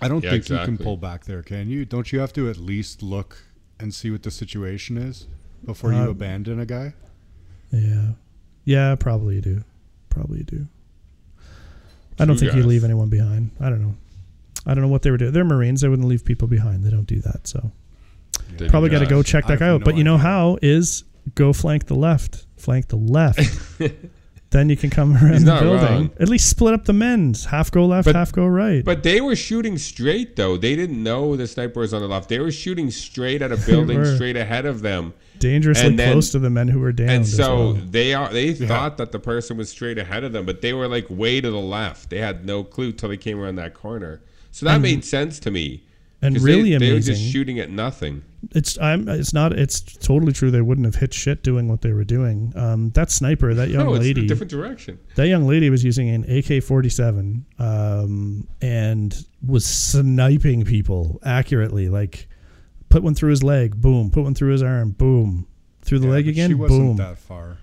I don't Yeah, think you can pull back there, can you? Don't you have to at least look and see what the situation is before you Uh, abandon a guy? Yeah, yeah, probably you do, probably you do. I don't Two think you leave anyone behind. I don't know. I don't know what they were doing. They're Marines. They wouldn't leave people behind. They don't do that. So They probably got to go check that guy out. no but you know idea. how is go flank the left, flank the left. then you can come around He's the building. wrong. At least split up the men's. Half go left, But- half go right. But they were shooting straight though. They didn't know the sniper was on the left. They were shooting straight at a building straight ahead of them. Dangerously and then- close to the men who were down. And so well. they are they thought that the person was straight ahead of them, but they were like way to the left. They had no clue till they came around that corner. So that made sense to me. And really they, they were just shooting at nothing. it's I'm it's not it's totally true. They wouldn't have hit shit doing what they were doing. Um, that sniper, that young No, it's a lady, different direction. that young lady was using an AK forty seven, um, and was sniping people accurately. Like put one through his leg, boom. Put one through his arm, boom. Through the Yeah, leg again, She wasn't boom. that far.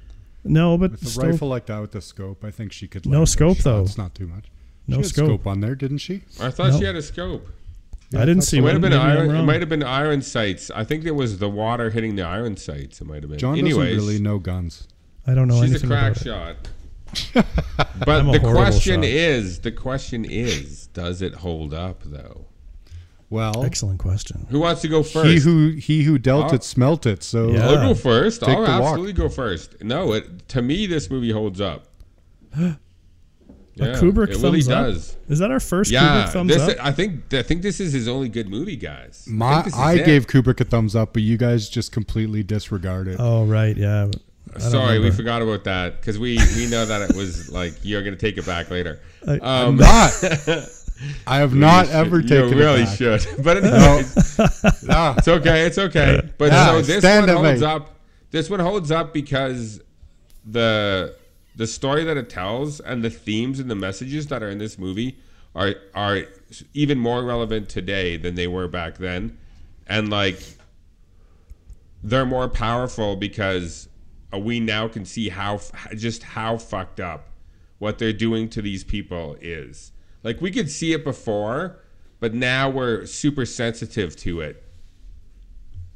No, but With a still, rifle like that with the scope, I think she could. No scope, though. It's Not too much. No she scope. scope on there, didn't she? I thought No. she had a scope. I didn't see It might have been iron. It might have been iron sights. I think it was the water hitting the iron sights. It might have been. John Anyways, doesn't really know guns. I don't know she's a anything crack about it. shot. but the question shot. is, the question is, does it hold up though? Well, Excellent question. Who wants to go first? he who he who dealt Oh. it smelt it. So Yeah. I'll go first. Take I'll the walk. absolutely go first. No, it to me this movie holds up. A Kubrick it really thumbs up? Is that our first Yeah, Kubrick thumbs this, up? I think I think this is his only good movie, guys. I, my think this is I gave Kubrick a thumbs up, but you guys just completely disregard it. Oh right, yeah. I don't Sorry, we forgot about that because we we know that it was like you're gonna take it back later. I- I'm Um, not. I have not you ever should- taken You really it back. should. But anyways, Ah, it's okay. It's okay. But Yeah, so this one holds mate. up. This one holds up because the the story that it tells and the themes and the messages that are in this movie are are even more relevant today than they were back then, and like they're more powerful because we now can see how just how fucked up what they're doing to these people is. Like we could see it before, but now we're super sensitive to it.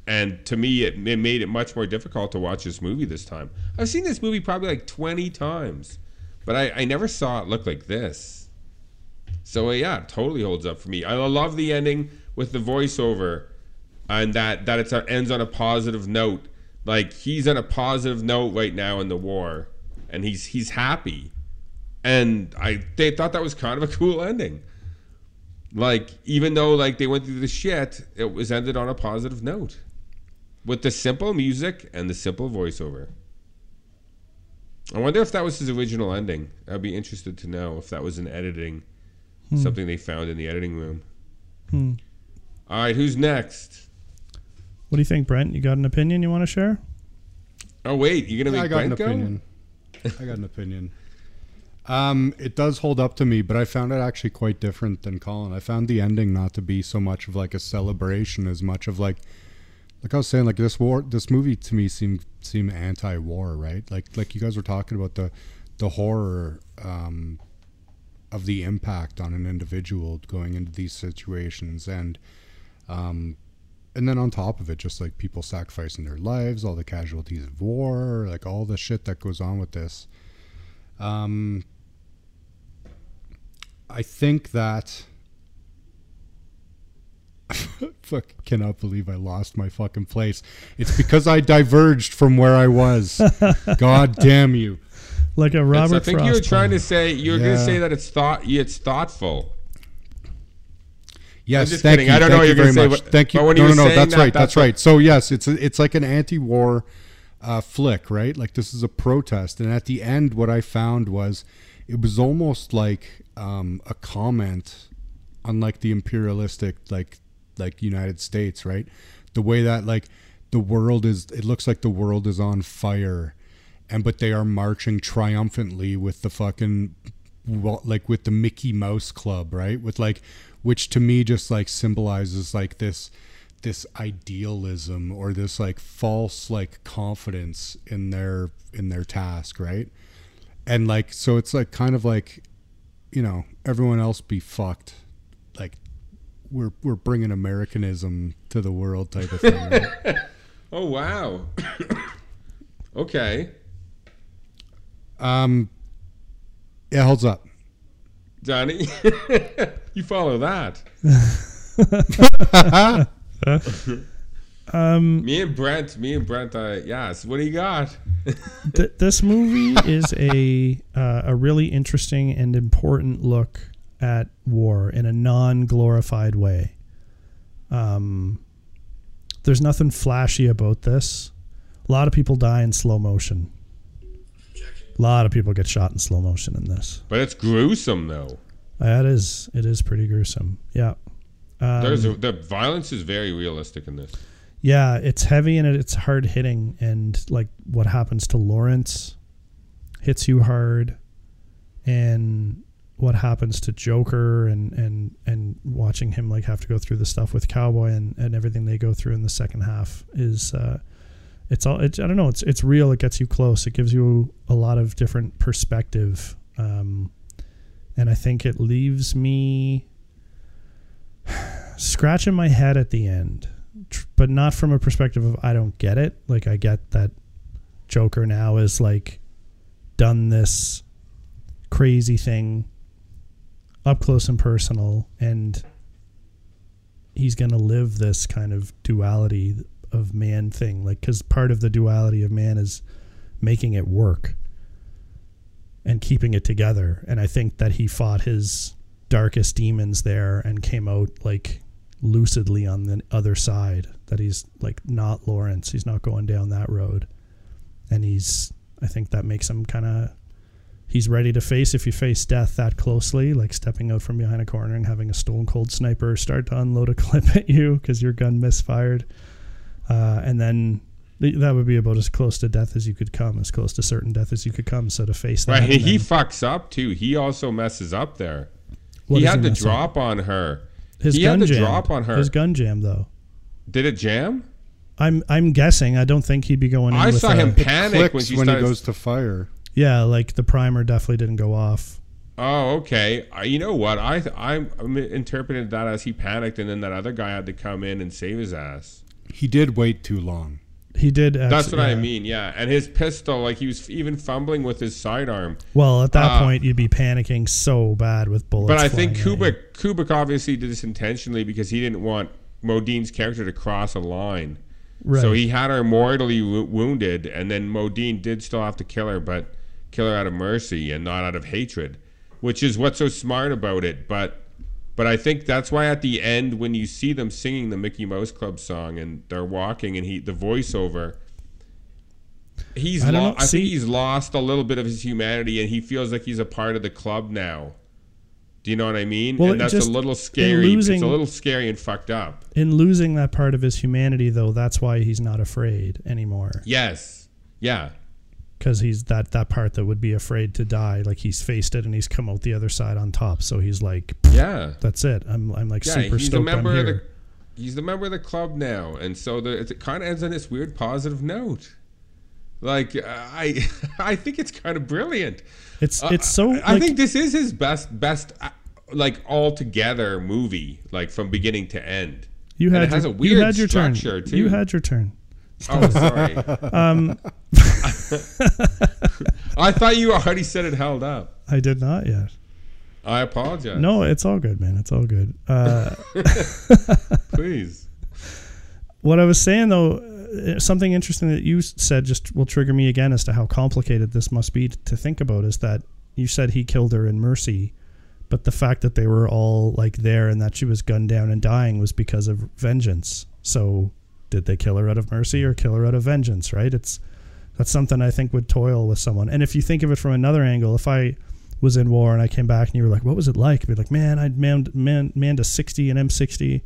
And to me, it, it made it much more difficult to watch this movie this time. I've seen this movie probably like 20 times, but I, I never saw it look like this. So uh, yeah, totally holds up for me. I love the ending with the voiceover, and that that it ends on a positive note. Like he's on a positive note right now in the war, and he's he's happy, and I they thought that was kind of a cool ending. Like even though like they went through the shit, it was ended on a positive note, with the simple music and the simple voiceover. I wonder if that was his original ending. I'd be interested to know if that was an editing, something they found in the editing room. Hmm. All right, who's next? What do you think, Brent? You got an opinion you want to share? Oh wait, you're gonna I make got Brent an go? opinion. I got an opinion. Um, it does hold up to me, but I found it actually quite different than Colin. I found the ending not to be so much of like a celebration as much of like, like I was saying, like this war, this movie to me seemed seemed anti-war, right? Like like you guys were talking about the the horror um, of the impact on an individual going into these situations, and um, and then on top of it, just like people sacrificing their lives, all the casualties of war, like all the shit that goes on with this. Um, I think that. Fuck, cannot believe I lost my fucking place. It's because I diverged from where I was. God damn you. Like a It's- Robert I think Frost you were trying to say you were Yeah. gonna say that it's thought it's thoughtful. Yes, just thank kidding. you. I don't thank know you what you're very gonna say, much. but- thank you. but when you no, were no, no. saying That's that, right. that's That's right. So yes, it's a, it's like an anti-war uh, flick, right? Like this is a protest, and at the end, what I found was it was almost like um, a comment unlike the imperialistic, like like United States, right? The way that like the world is, it looks like the world is on fire, and but they are marching triumphantly with the fucking well, like with the Mickey Mouse Club, right? With like, which to me just like symbolizes like this, this idealism or this like false like confidence in their in their task, right? And like, so it's like kind of like, you know, everyone else be fucked. We're, we're bringing Americanism to the world type of thing. Right? Oh wow. okay, um, it holds up. Johnny, you follow that. Um, Me and Brent, me and Brent. Uh, yes. What do you got? th- this movie is a uh, a really interesting and important look at war in a non-glorified way. Um, there's nothing flashy about this. A lot of people die in slow motion. A lot of people get shot in slow motion in this. But it's gruesome though. That is, it is pretty gruesome. Yeah. Um, There's a, the violence is very realistic in this. Yeah, it's heavy and it's hard hitting, and like what happens to Lawrence hits you hard, and what happens to Joker and and and watching him like have to go through the stuff with Cowboy and and everything they go through in the second half is uh, it's all it's I don't know it's it's real. It gets you close. It gives you a lot of different perspective, um, and I think it leaves me scratching my head at the end but not from a perspective of I don't get it. Like I get that Joker now is like done this crazy thing up close and personal and he's going to live this kind of duality of man thing like cuz part of the duality of man is making it work and keeping it together. And I think that he fought his darkest demons there and came out like lucidly on the other side that he's like not Lawrence. He's not going down that road. And he's I think that makes him kind of he's ready to face if you face death that closely like stepping out from behind a corner and having a stone cold sniper start to unload a clip at you because your gun misfired uh, and then th- that would be about as close to death as you could come as close to certain death as you could come so to face that Right. He then- fucks up too. He also messes up there. He had he to mess up? drop on her. his he gun had to jammed. drop on her. his gun jam though Did it jam? I'm I'm guessing. I don't think he'd be going. In I with saw a- him panic when Clicks she when he goes to fire. Yeah, like the primer definitely didn't go off. Oh, okay. Uh, you know what? I I interpreted that as he panicked, and then that other guy had to come in and save his ass. He did wait too long. He did. Actually, That's what I mean. Yeah, and his pistol, like he was even fumbling with his sidearm. Well, at that Ah. point, you'd be panicking so bad with bullets. But I think flying at you. Kubrick Kubrick obviously did this intentionally because he didn't want Modine's character to cross a line. right. So he had her mortally wo- wounded, and then Modine did still have to kill her, but kill her out of mercy and not out of hatred, which is what's so smart about it. But but I think that's why at the end, when you see them singing the Mickey Mouse Club song and they're walking, and he the voiceover, he's I lo- know. I See- think he's lost a little bit of his humanity, and he feels like he's a part of the club now. Do you know what I mean? Well, and that's just- a little scary. losing- it's a little scary and fucked up. in losing that part of his humanity, though, that's why he's not afraid anymore. Yes. Yeah. Because he's that that part that would be afraid to die. Like he's faced it and he's come out the other side on top. So he's like, Yeah. that's it. I'm I'm like Yeah, super he's a stoked I'm member of the he's the member of the club now, and so the, it kind of ends on this weird positive note. Like I, I think it's kind of brilliant. It's Uh, it's so. I, I think this is his best best uh, like all together movie, like from beginning to end. you had your, a you weird had your turn. structure, too. You had your turn. Oh, sorry. Um, I thought you already said it held up. I did not yet. I apologize. No, it's all good, man. It's all good. Uh, please. what I was saying though, uh, something interesting that you said just will trigger me again as to how complicated this must be to think about is that you said he killed her in mercy, but the fact that they were all like there and that she was gunned down and dying was because of vengeance. So, did they kill her out of mercy or kill her out of vengeance? Right? It's that's something I think would toil with someone. And if you think of it from another angle, if I was in war and I came back and you were like, "What was it like?" I'd be like, "Man, I'd manned, man, manned a 60 and M60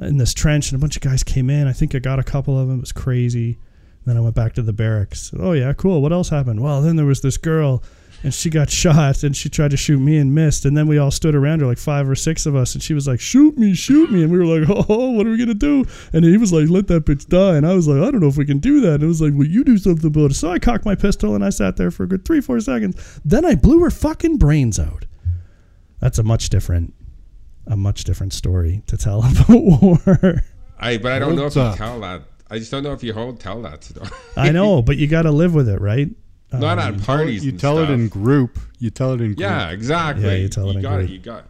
in this trench, and a bunch of guys came in. I think I got a couple of them. It was crazy. Then I went back to the barracks. Oh yeah, cool. What else happened? Well, then there was this girl, and she got shot, and she tried to shoot me and missed. And then we all stood around her, like five or six of us, and she was like, "Shoot me, shoot me!" And we were like, "Oh, what are we gonna do?" And he was like, "Let that bitch die." And I was like, "I don't know if we can do that." And it was like, "Well, you do something about it." So I cocked my pistol and I sat there for a good three, four seconds. Then I blew her fucking brains out. That's a much different, a much different story to tell about war. I but I don't know if Holds you tell that. I just don't know if you hold tell that story. I know, but you got to live with it, right? Not Um, at parties. You and tell it in group. You tell it in group. Yeah, exactly. Yeah, you tell it in got group. it. You got.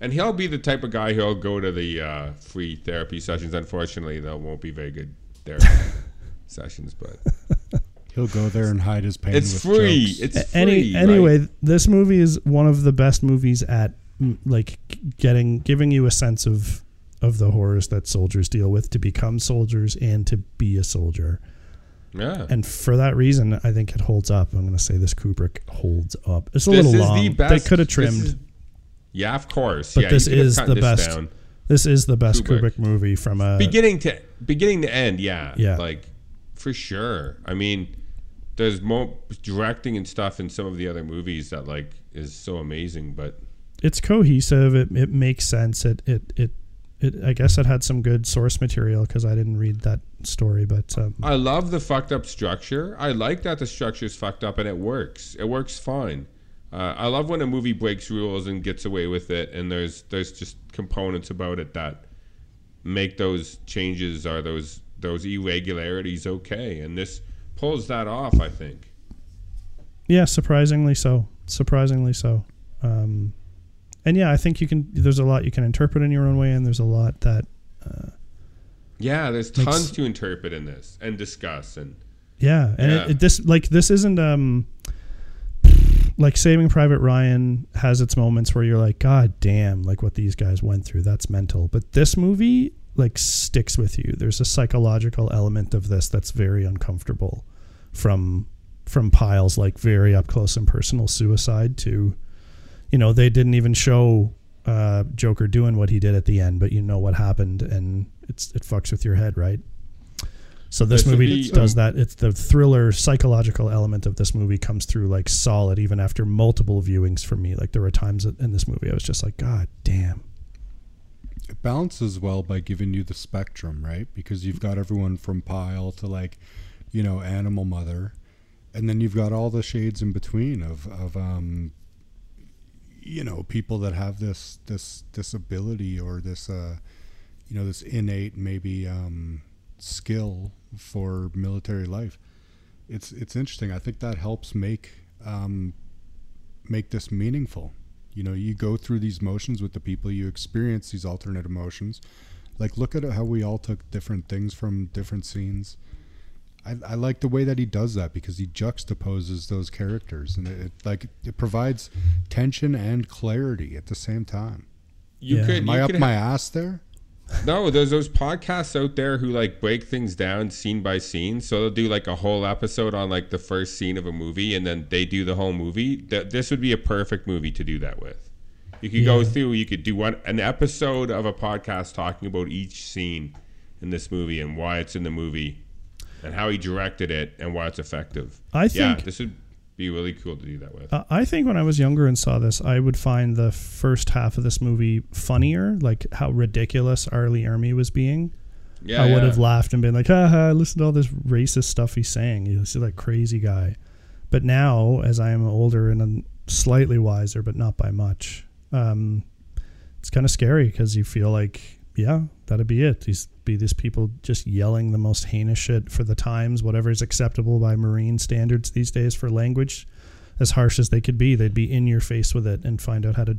And he'll be the type of guy who'll go to the uh, free therapy sessions. Unfortunately, though, won't be very good therapy sessions. But He'll go there and hide his pain. it's with free. jokes. It's free. Any right? anyway, this movie is one of the best movies at mm, like getting giving you a sense of of the horrors that soldiers deal with to become soldiers and to be a soldier. Yeah. And for that reason, I think it holds up. I'm going to say this Kubrick holds up. It's a This little is long. the they could have trimmed. is- yeah, of course. But yeah, this you could have is the this best. down. this is the best Kubrick. Kubrick, movie from a beginning to beginning to end yeah Yeah. like for sure i mean there's more directing and stuff in some of the other movies that like is so amazing but it's cohesive. It, it makes sense. It, it it it I guess it had some good source material because I didn't read that story, but um, i love the fucked up structure i like that the structure's fucked up and it works it works fine uh, i love when a movie breaks rules and gets away with it and there's there's just components about it that make those changes or those those irregularities okay and this pulls that off i think yeah, surprisingly so. Surprisingly so. Um, and yeah, I think you can. There's a lot you can interpret in your own way, and there's a lot that Yeah, there's tons to interpret in this and discuss and Yeah, and Yeah. It, it, this like this isn't um like Saving Private Ryan has its moments where you're like, God damn, like what these guys went through, that's mental. But this movie like sticks with you. There's a psychological element of this that's very uncomfortable from from Pyle's like very up close and personal suicide to you know, they didn't even show uh Joker doing what he did at the end, but you know what happened and it's it fucks with your head, right? So this, This movie be- does that. It's the thriller psychological element of this movie comes through like solid even after multiple viewings for me. Like there were times in this movie I was just like, God damn. It balances well by giving you the spectrum, right? Because you've got everyone from Pile to like, you know, Animal Mother, and then you've got all the shades in between of of um, you know people that have this this disability or this uh you know this innate maybe um skill for military life it's it's interesting. I think that helps make um make this meaningful. You know you go through these motions with the people you experience these alternate emotions. Like look at how we all took different things from different scenes I, I like the way that he does that because he juxtaposes those characters and it, it like it provides tension and clarity at the same time. You Yeah. could. Am you I up could my ass there? No, there's those podcasts out there who like break things down scene by scene. So they'll do like a whole episode on like the first scene of a movie, and then they do the whole movie. That this would be a perfect movie to do that with. You could go through. You could do one an episode of a podcast talking about each scene in this movie and why it's in the movie, and how he directed it and why it's effective. I yeah, think- this would be really cool to do that with. Uh, I think when I was younger and saw this, I would find the first half of this movie funnier, like how ridiculous R. Lee Ermey was being. yeah, I would yeah. have laughed and been like, haha, listen to all this racist stuff he's saying. He's like a crazy guy. But now, as I am older and I'm slightly wiser, but not by much, um, it's kind of scary because you feel like, yeah, that'd be it. These be these people just yelling the most heinous shit for the times, whatever is acceptable by Marine standards these days for language, as harsh as they could be. They'd be in your face with it and find out how to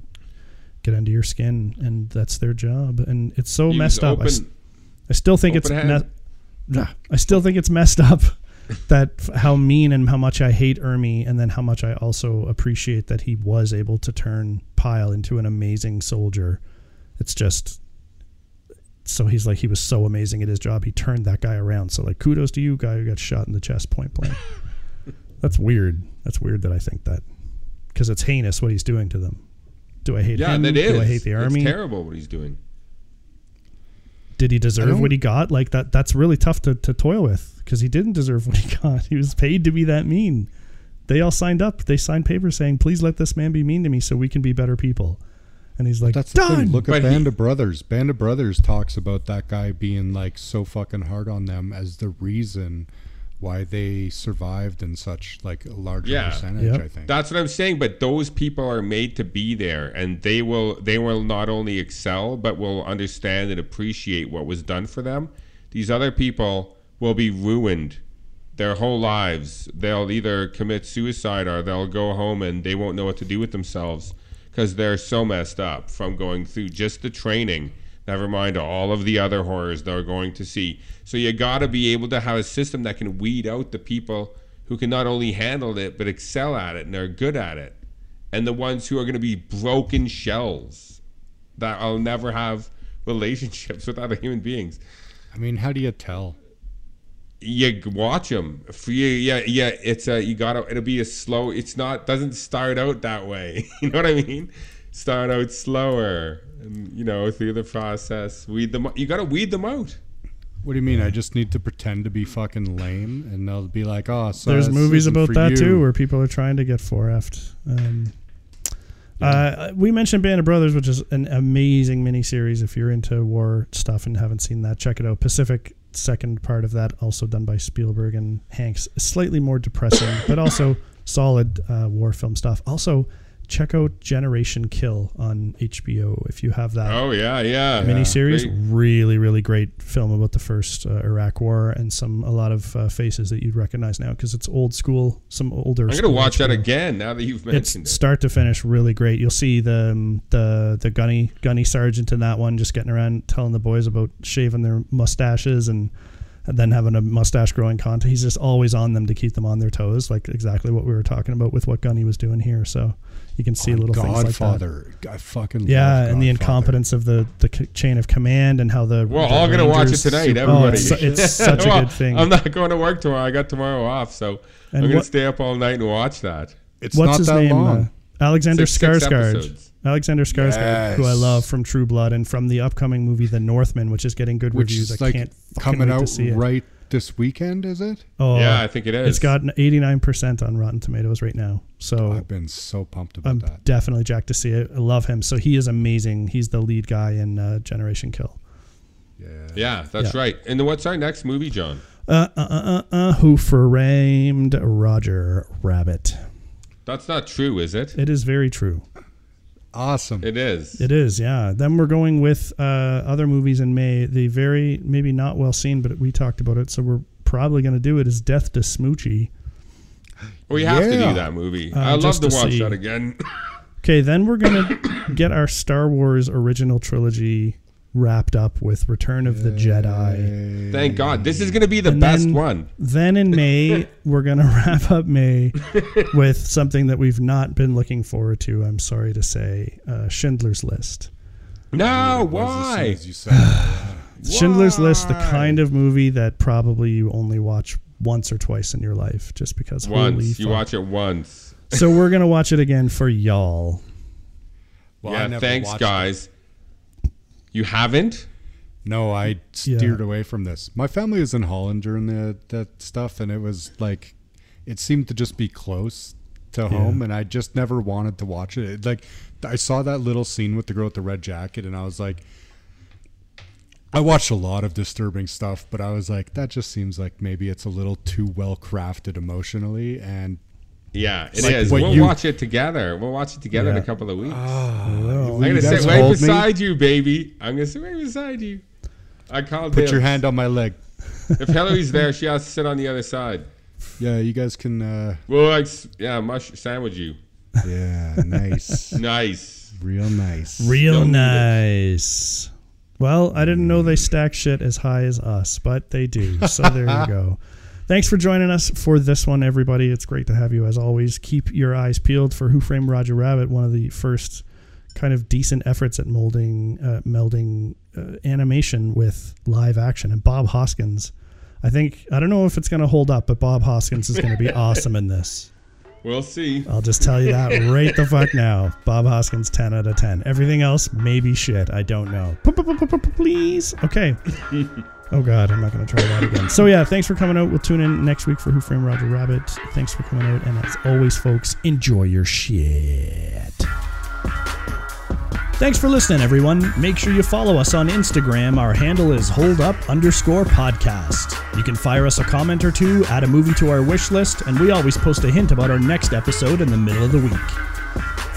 get under your skin, and that's their job. And it's so was messed up. I open- I still think it's me-. I still think it's messed up that how mean and how much I hate Ermey, and then how much I also appreciate that he was able to turn Pyle into an amazing soldier. It's just so he's like he was so amazing at his job, he turned that guy around. So like kudos to you, guy who got shot in the chest point blank. That's weird. That's weird that I think that because it's heinous what he's doing to them. Do I hate yeah, him? that is. Do I hate the army? It's terrible what he's doing. did he deserve what he got? Like that that's really tough to, to toil with because he didn't deserve what he got. He was paid to be that mean. They all signed up. They signed papers saying, "Please let this man be mean to me so we can be better people." And he's like, That's the "Done." thing. Look But at he- Band of Brothers. Band of Brothers talks about that guy being like so fucking hard on them as the reason why they survived in such like a larger Yeah. percentage. Yep. I think. That's what I'm saying. But those people are made to be there, and they will they will not only excel, but will understand and appreciate what was done for them. These other people will be ruined their whole lives. They'll either commit suicide or they'll go home and they won't know what to do with themselves because they're so messed up from going through just the training. Never mind all of the other horrors they're going to see. So you got to be able to have a system that can weed out the people who can not only handle it but excel at it and are good at it, and the ones who are going to be broken shells that will never have relationships with other human beings. I mean, how do you tell? You watch them. For you, yeah, yeah. It's a you gotta. It'll be a slow. It's not. Doesn't start out that way. You know what I mean? Start out slower, and you know through the process, weed them. You gotta weed them out. What do you mean? I just need to pretend to be fucking lame, and they'll be like, "Oh, so There's movies about that you." too, where people are trying to get 4F'd. Um, uh, we mentioned Band of Brothers, which is an amazing miniseries. If you're into war stuff and haven't seen that, check it out. Pacific, second part of that, also done by Spielberg and Hanks. Slightly more depressing, but also solid uh, war film stuff. Also, check out Generation Kill on HBO if you have that Oh yeah, yeah. miniseries. Great. Really, really great film about the first uh, Iraq War and some a lot of uh, faces that you'd recognize now because it's old school, some older. I'm gonna watch that again now that you've It's mentioned it. start to finish really great. You'll see the um, the the gunny gunny sergeant in that one just getting around telling the boys about shaving their mustaches and. And then having a mustache growing contest, he's just always on them to keep them on their toes, like exactly what we were talking about with what Gunny was doing here. So you can see On little things like that. Godfather. I fucking Yeah, love and the Godfather. incompetence of the the c- chain of command and how the We're the all gonna watch it Rangers- tonight, Oh, everybody. it's, su- it's such a Well, good thing. I'm not going to work tomorrow. I got tomorrow off, so And I'm gonna what- stay up all night and watch that. It's What's not his that name? long. Uh, Alexander Six- six Skarsgård. episodes. Alexander Skarsgård, who I love from True Blood and from the upcoming movie The Northman, which is getting good which reviews. is I like can't fucking coming wait to out see it. right this weekend. Is it? Oh, yeah, I think it is. it's got an 89% on Rotten Tomatoes right now. So I've been so pumped about I'm that. definitely jacked to see it. I love him. So he is amazing. He's the lead guy in uh, Generation Kill. Yeah. Yeah, that's Yeah. right. And then what's our next movie, John? Uh, uh, uh, uh, uh, who framed Roger Rabbit? That's not true, is it? It is very true. Awesome. It is. It is, yeah. Then we're going with uh, other movies in May. The very maybe not well seen, but we talked about it, so we're probably going to do it. Is Death to Smoochy. we have to do that movie. Uh, I love just to to watch see. that again. Okay, then we're gonna get our Star Wars original trilogy wrapped up with Return of the Jedi. Thank God. This is going to be the And best then- one. Then in May, we're gonna wrap up May with something that we've not been looking forward to. I'm sorry to say, uh, Schindler's List. No, It was as why? as you said it. Schindler's List, the kind of movie that probably you only watch once or twice in your life, just because. holy Once. You watch it once. So we're gonna watch it again for y'all. Well, I yeah, never thanks, guys. it. Guys. You haven't? No, I steered away from this. My family was in Holland during the that stuff, and it was like it seemed to just be close to home, and I just never wanted to watch it. It, Like I saw that little scene with the girl with the red jacket, and I was like, I watched a lot of disturbing stuff, but I was like, that just seems like maybe it's a little too well crafted emotionally, and Yeah, it is. Like what We'll you- watch it together. We'll watch it together in a couple of weeks. Oh, I'm gonna sit right hold me? beside you, baby. I'm gonna sit right beside you. I called put dibs. your hand on my leg. If Hillary's there, she has to sit on the other side. Yeah, you guys can. uh We'll like, yeah, mush sandwich you. Yeah, nice, Nice. real nice. Real Don't nice. Well, I didn't know they stack shit as high as us, but they do. So there you go. Thanks for joining us for this one, everybody. It's great to have you as always. Keep your eyes peeled for Who Framed Roger Rabbit, one of the first kind of decent efforts at molding, uh, melding uh, animation with live action. And Bob Hoskins, I think, I don't know if it's going to hold up, but Bob Hoskins is going to be awesome in this. We'll see. I'll just tell you that right the fuck now. Bob Hoskins, 10 out of 10. Everything else, maybe shit. I don't know. Please. Okay. Oh, God. I'm not going to try that again. So, yeah, thanks for coming out. We'll tune in next week for Who Framed Roger Rabbit. Thanks for coming out. And as always, folks, enjoy your shit. Thanks for listening, everyone. Make sure you follow us on Instagram. Our handle is holdup underscore podcast. You can fire us a comment or two, add a movie to our wish list, and we always post a hint about our next episode in the middle of the week.